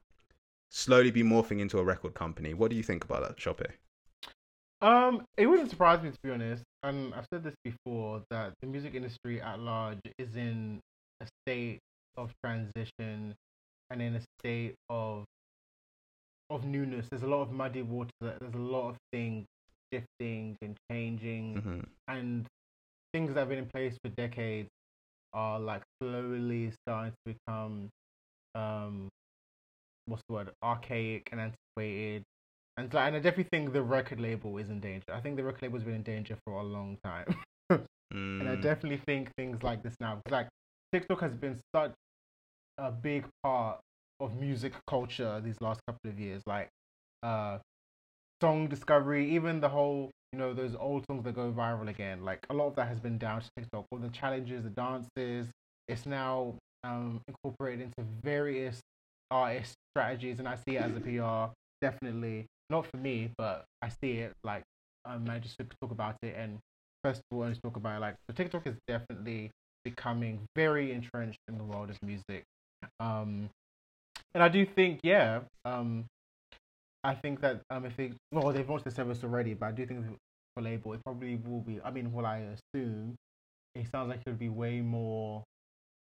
slowly be morphing into a record company? What do you think about that, Chope? Um, it wouldn't surprise me to be honest. And I've said this before that the music industry at large is in a state of transition and in a state of of newness. There's a lot of muddy water. There's a lot of things shifting and changing, Mm-hmm. and things that have been in place for decades are like slowly starting to become um what's the word archaic and antiquated and, like, and I definitely think the record label is in danger. I think the record label's been in danger for a long time. Mm. And I definitely think things like this now, like TikTok has been such a big part of music culture these last couple of years. Like, uh, song discovery, even the whole, you know, those old songs that go viral again. Like, a lot of that has been down to TikTok. All the challenges, the dances. It's now um, incorporated into various artist strategies, and I see it as a PR. Definitely not for me, but I see it like um, I just talk about it and first of all, I just talk about it, like so TikTok is definitely becoming very entrenched in the world of music. Um, and I do think, yeah, um, I think that um, if it, well, they've launched the service already, but I do think for label, it probably will be. I mean, what I assume, it sounds like it would be way more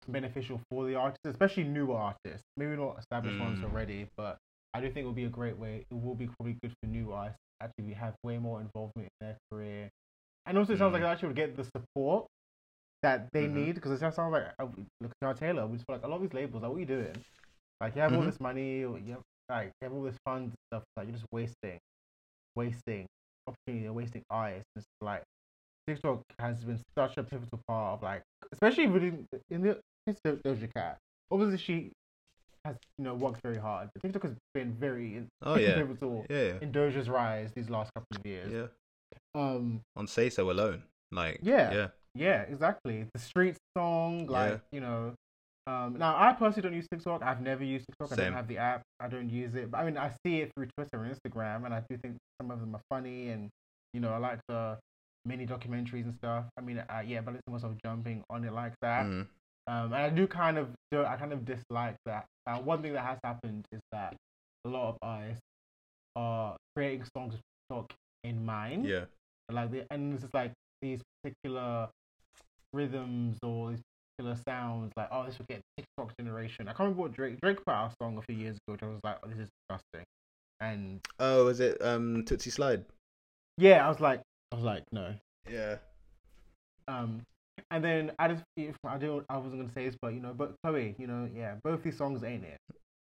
beneficial for the artists, especially newer artists. Maybe not established ones Mm. already, but I do think it will be a great way. It will be probably good for new artists. Actually, we have way more involvement in their career, and also it sounds like Mm. they actually would get the support that they Mhm. need because it just sounds like uh, look at Teyana Taylor. We just feel like a lot of these labels, like, what are you doing? Like, you have all Mhm. this money, or you have like you have all this funds and stuff. Like, you're just wasting, wasting opportunity, you're wasting artists. It's like TikTok has been such a pivotal part of like, especially within in the case of Doja Cat. Obviously, she has you know worked very hard. But TikTok has been very Oh yeah. pivotal Yeah. in Doja's rise these last couple of years. Yeah. Um, On Say So alone. Like. Yeah. Yeah. yeah, exactly. The street song, like Yeah. you know. Um, now I personally don't use TikTok. I've never used TikTok. I don't have the app. I don't use it. But I mean, I see it through Twitter and Instagram, and I do think some of them are funny, and you know, I like the mini documentaries and stuff. I mean, uh, yeah, but I see myself jumping on it like that. Mm. Um, and I do kind of do. I kind of dislike that. Uh, one thing that has happened is that a lot of artists are creating songs with TikTok in mind Yeah. like the, and it's just like these particular rhythms or these particular sounds like oh this will get TikTok generation. I can't remember what Drake Drake put out a song a few years ago which I was like oh this is disgusting and Oh, is it um Toosie Slide? yeah I was like I was like no Yeah. um and then I just I don't I wasn't gonna say this but you know but Chloe you know yeah both these songs ain't it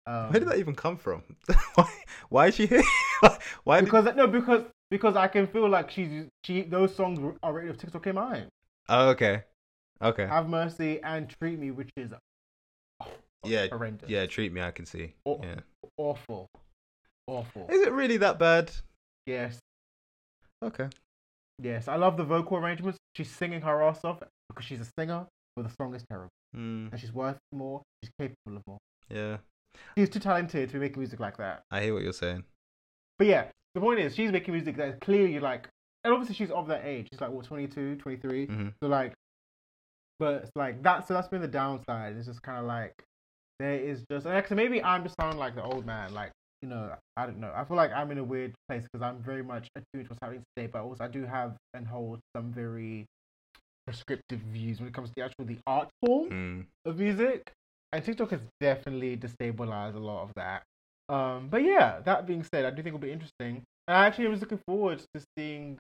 um, Where did that even come from? why, why is she here? why did... because no because because I can feel like she's she those songs are rated of TikTok in mine Oh, okay. Okay. Have Mercy and Treat Me which is Yeah. horrendous Yeah. Treat me. I can see. Oh. Yeah. awful, awful. Is it really that bad? Yes, Okay. yes. I love the vocal arrangements. She's singing her ass off because she's a singer, but the song is terrible, Mm, and she's worth more. She's capable of more. yeah. She's too talented to be making music like that. I hear what you're saying. But yeah, the point is, she's making music that is clearly like, and obviously she's of that age. She's like what 22, 23. hmm So like, but it's like that. So that's been the downside. It's just kind of like there is just and actually maybe I'm just sounding like the old man. Like you know, I don't know. I feel like I'm in a weird place because I'm very much attuned to what's happening today, but also I do have and hold some very prescriptive views when it comes to the actual the art form Mm. of music. And TikTok has definitely destabilized a lot of that. Um, but yeah, that being said, I do think it'll be interesting. And I actually was looking forward to seeing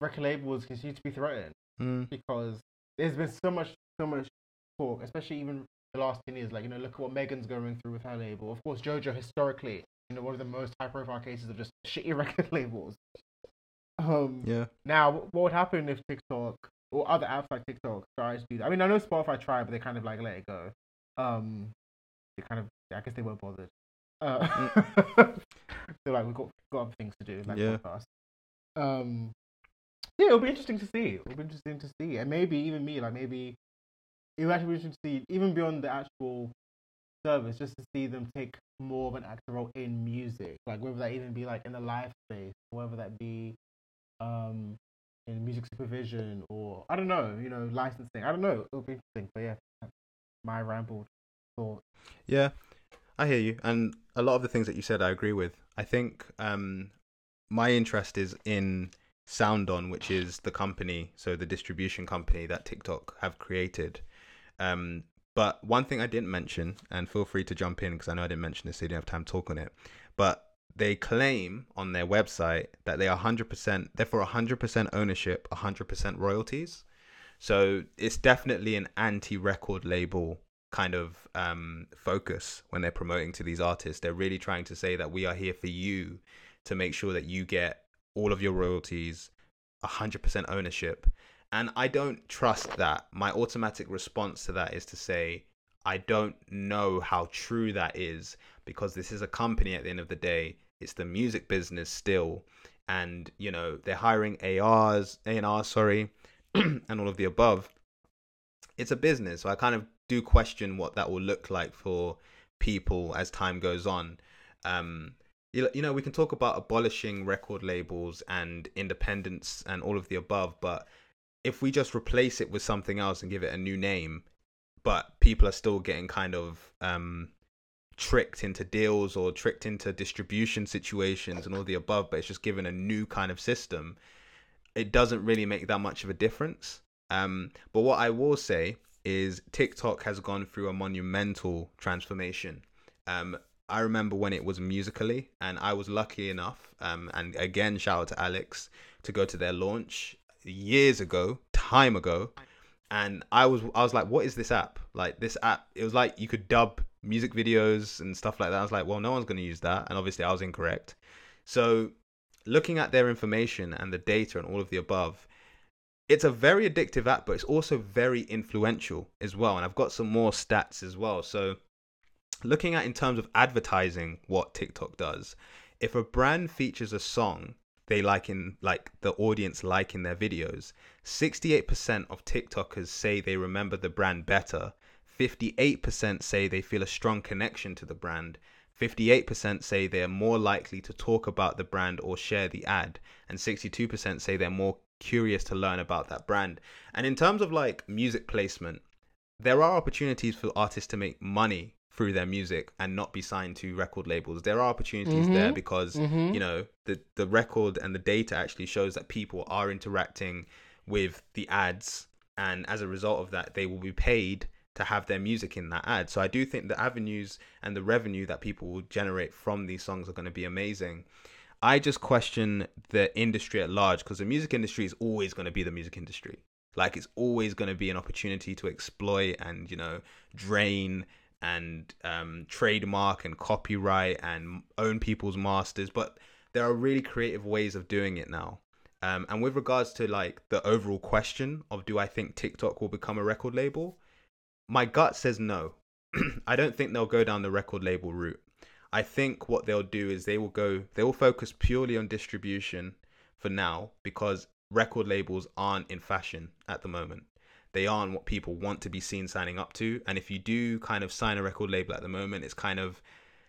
record labels continue to be threatened Mm. because there's been so much, so much talk, especially even the last 10 years. Like, you know, look at what Megan's going through with her label. Of course, JoJo, historically, you know, one of the most high profile cases of just shitty record labels. Um, Yeah. now, what would happen if TikTok or other apps like TikTok started to do that? I mean, I know Spotify tried, but they kind of like let it go. Um, they kind of, I guess they weren't bothered. Uh, they're like, we've got, got other things to do, like Yeah. podcasts. Um, yeah, it'll be interesting to see. It'll be interesting to see, and maybe even me, like maybe it would actually be interesting to see, even beyond the actual service, just to see them take more of an active role in music, like whether that even be like in the live space, whether that be um in music supervision or I don't know, you know, licensing. I don't know. It'll be interesting, but yeah, my rambled thought. Yeah, I hear you, and a lot of the things that you said, I agree with. I think um, my interest is in SoundOn, which is the company, so the distribution company that TikTok have created. Um, but one thing I didn't mention, and feel free to jump in because I know I didn't mention this, so you didn't have time to talk on it. But they claim on their website that they are 100%, they're for 100% ownership, 100% royalties. So it's definitely an anti-record label kind of um, focus when they're promoting to these artists. They're really trying to say that we are here for you to make sure that you get all of your royalties, 100% ownership. And I don't trust that. My automatic response to that is to say, I don't know how true that is because this is a company at the end of the day. It's the music business still. And, you know, they're hiring ARs, A&R, sorry, and all of the above. It's a business. So I kind of do question what that will look like for people as time goes on. Um, you, you know, we can talk about abolishing record labels and independence and all of the above, but if we just replace it with something else and give it a new name, but people are still getting kind of um, tricked into deals or tricked into distribution situations and all the above, but it's just given a new kind of system, it doesn't really make that much of a difference. Um, but what I will say is TikTok has gone through a monumental transformation. Um, I remember when it was Musical.ly, and I was lucky enough, um, and again, shout out to Alex, to go to their launch years ago, time ago, and I was I was like, what is this app? Like this app, it was like you could dub music videos and stuff like that. I was like, well, no one's going to use that, and obviously I was incorrect. So, looking at their information and the data and all of the above, it's a very addictive app, but it's also very influential as well. And I've got some more stats as well. So looking at in terms of advertising what TikTok does, if a brand features a song they like in like the audience like in their videos, 68% of TikTokers say they remember the brand better. 58% say they feel a strong connection to the brand. 58% say they are more likely to talk about the brand or share the ad, and 62% say they're more curious to learn about that brand. And in terms of like music placement, there are opportunities for artists to make money through their music and not be signed to record labels. There are opportunities mm-hmm. there because mm-hmm. you know the the record and the data actually shows that people are interacting with the ads, and as a result of that, they will be paid to have their music in that ad. So I do think the avenues and the revenue that people will generate from these songs are going to be amazing. I just question the industry at large because the music industry is always going to be the music industry. Like it's always going to be an opportunity to exploit and you know drain and um, trademark and copyright and own people's masters, but there are really creative ways of doing it now. Um, and with regards to like the overall question of do I think TikTok will become a record label, my gut says no. I don't think they'll go down the record label route. I think what they'll do is they will go they will focus purely on distribution for now because record labels aren't in fashion at the moment they aren't what people want to be seen signing up to. And if you do kind of sign a record label at the moment, it's kind of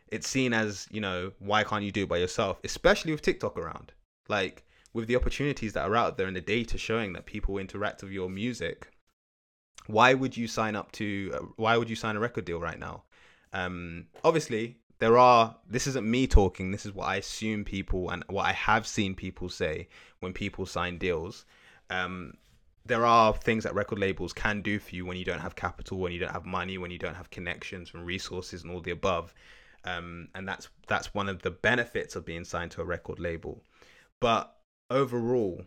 it's seen as you know why can't you do it by yourself, especially with TikTok around. Like with the opportunities that are out there and the data showing that people interact with your music, why would you sign up to? Uh, why would you sign a record deal right now? Um, obviously, there are. This isn't me talking. This is what I assume people and what I have seen people say when people sign deals. Um, there are things that record labels can do for you when you don't have capital, when you don't have money, when you don't have connections and resources and all the above. Um, and that's that's one of the benefits of being signed to a record label. But overall,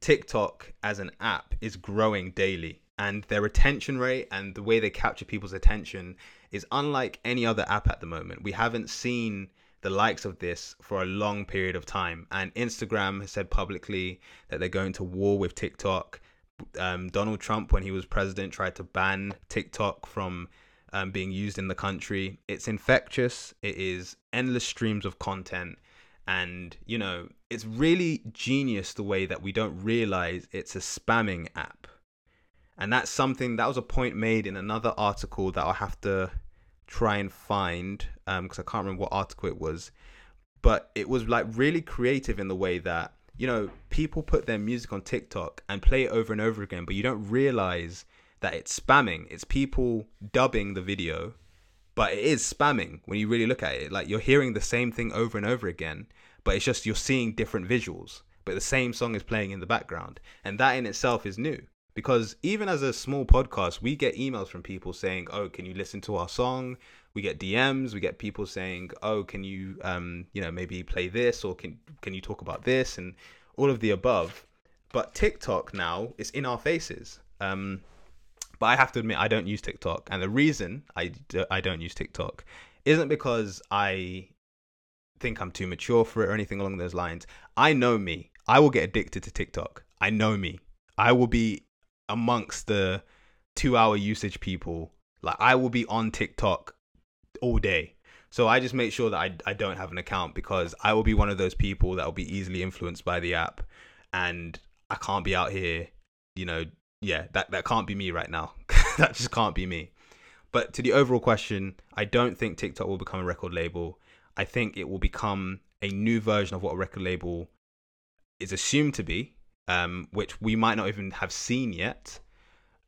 TikTok as an app is growing daily, and their retention rate and the way they capture people's attention is unlike any other app at the moment. We haven't seen the likes of this for a long period of time. And Instagram has said publicly that they're going to war with TikTok. Um, Donald Trump, when he was president, tried to ban TikTok from um, being used in the country. It's infectious, it is endless streams of content. And, you know, it's really genius the way that we don't realize it's a spamming app. And that's something that was a point made in another article that I'll have to try and find because um, I can't remember what article it was, but it was like really creative in the way that you know people put their music on TikTok and play it over and over again, but you don't realize that it's spamming. It's people dubbing the video, but it is spamming when you really look at it. Like you're hearing the same thing over and over again, but it's just you're seeing different visuals, but the same song is playing in the background, and that in itself is new because even as a small podcast we get emails from people saying oh can you listen to our song? We get dms we get people saying oh can you um you know maybe play this or can can you talk about this? and all of the above. But TikTok now is in our faces. Um, but I have to admit, I don't use TikTok, and the reason I d- I don't use TikTok isn't because I think I'm too mature for it or anything along those lines. I know me. I will get addicted to TikTok. I know me. I will be amongst the two hour usage people. Like I will be on TikTok all day. So I just make sure that I, I don't have an account because I will be one of those people that will be easily influenced by the app and I can't be out here, you know, yeah, that, that can't be me right now. that just can't be me. But to the overall question, I don't think TikTok will become a record label. I think it will become a new version of what a record label is assumed to be, um, which we might not even have seen yet.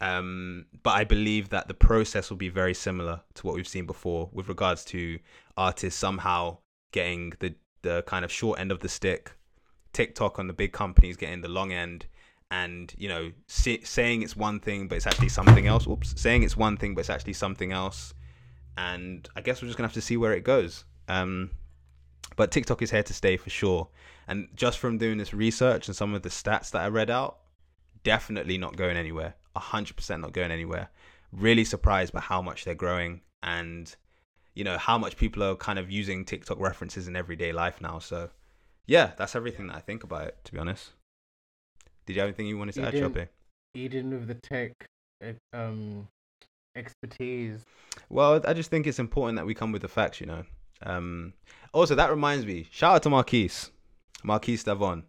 Um, but I believe that the process will be very similar to what we've seen before with regards to artists somehow getting the, the kind of short end of the stick, TikTok on the big companies getting the long end, and you know say, saying it's one thing but it's actually something else. Oops, saying it's one thing but it's actually something else. And I guess we're just gonna have to see where it goes. Um, but TikTok is here to stay for sure. And just from doing this research and some of the stats that I read out, definitely not going anywhere. 100% not going anywhere. Really surprised by how much they're growing and, you know, how much people are kind of using TikTok references in everyday life now. So, yeah, that's everything that I think about it, to be honest. Did you have anything you wanted to You add, Choppy? Eden with the tech um, expertise. Well, I just think it's important that we come with the facts, you know. Um, also, that reminds me, shout out to Marquise, Marquise Davon,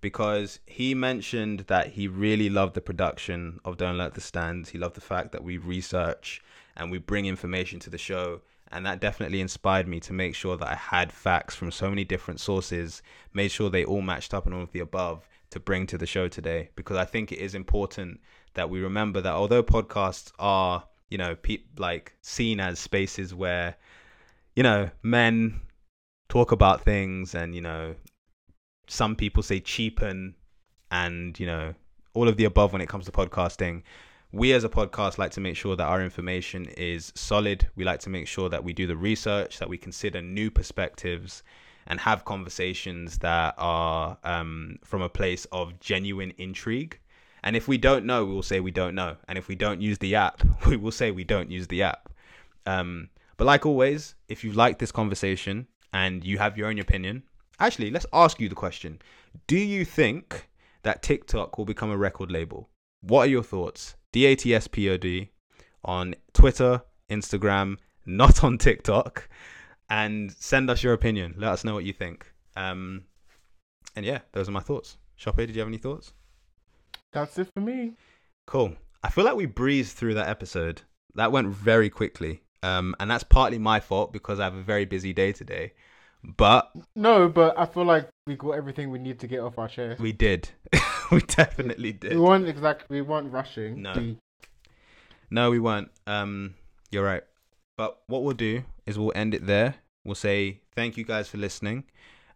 because he mentioned that he really loved the production of Don't Let the Stands. He loved the fact that we research and we bring information to the show. And that definitely inspired me to make sure that I had facts from so many different sources, made sure they all matched up and all of the above to bring to the show today. Because I think it is important that we remember that although podcasts are you know, pe- like seen as spaces where, you know, men talk about things and, you know, some people say cheapen and, you know, all of the above when it comes to podcasting. We as a podcast like to make sure that our information is solid. We like to make sure that we do the research, that we consider new perspectives and have conversations that are um, from a place of genuine intrigue. And if we don't know, we will say we don't know. And if we don't use the app, we will say we don't use the app. Um, but like always, if you like this conversation and you have your own opinion, actually, let's ask you the question Do you think that TikTok will become a record label? What are your thoughts? DATSPOD on Twitter, Instagram, not on TikTok, and send us your opinion. Let us know what you think. Um, and yeah, those are my thoughts. Shoppe, did you have any thoughts? That's it for me. Cool. I feel like we breezed through that episode. That went very quickly. Um, and that's partly my fault because I have a very busy day today. But No, but I feel like we got everything we need to get off our chest. we did. we definitely did. We weren't exactly we weren't rushing. No. We- No, we weren't. Um, you're right. But what we'll do is we'll end it there. We'll say thank you guys for listening.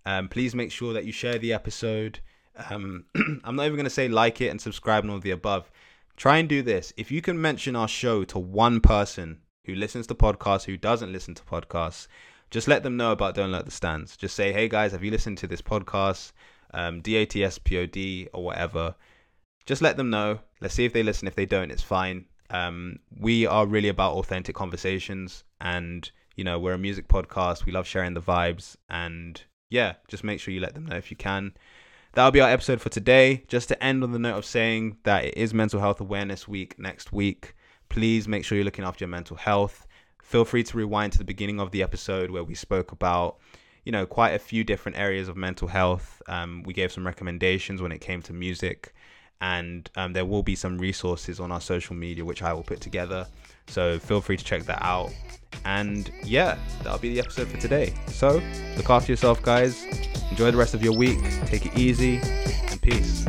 Um, please make sure that you share the episode. Um, I'm not even going to say like it and subscribe and all the above. Try and do this. If you can mention our show to one person who listens to podcasts, who doesn't listen to podcasts, just let them know about Don't Let the Stands. Just say, hey guys, have you listened to this podcast? Um, DATSPOD or whatever just let them know. Let's see if they listen. If they don't, it's fine. Um, we are really about authentic conversations, and you know, we're a music podcast. We love sharing the vibes, and yeah, just make sure you let them know if you can. That'll be our episode for today. Just to end on the note of saying that it is Mental Health Awareness Week next week. Please make sure you're looking after your mental health. Feel free to rewind to the beginning of the episode where we spoke about you know quite a few different areas of mental health. Um, we gave some recommendations when it came to music and um, there will be some resources on our social media which I will put together. So feel free to check that out. And yeah, that'll be the episode for today. So look after yourself, guys. Enjoy the rest of your week. Take it easy and peace.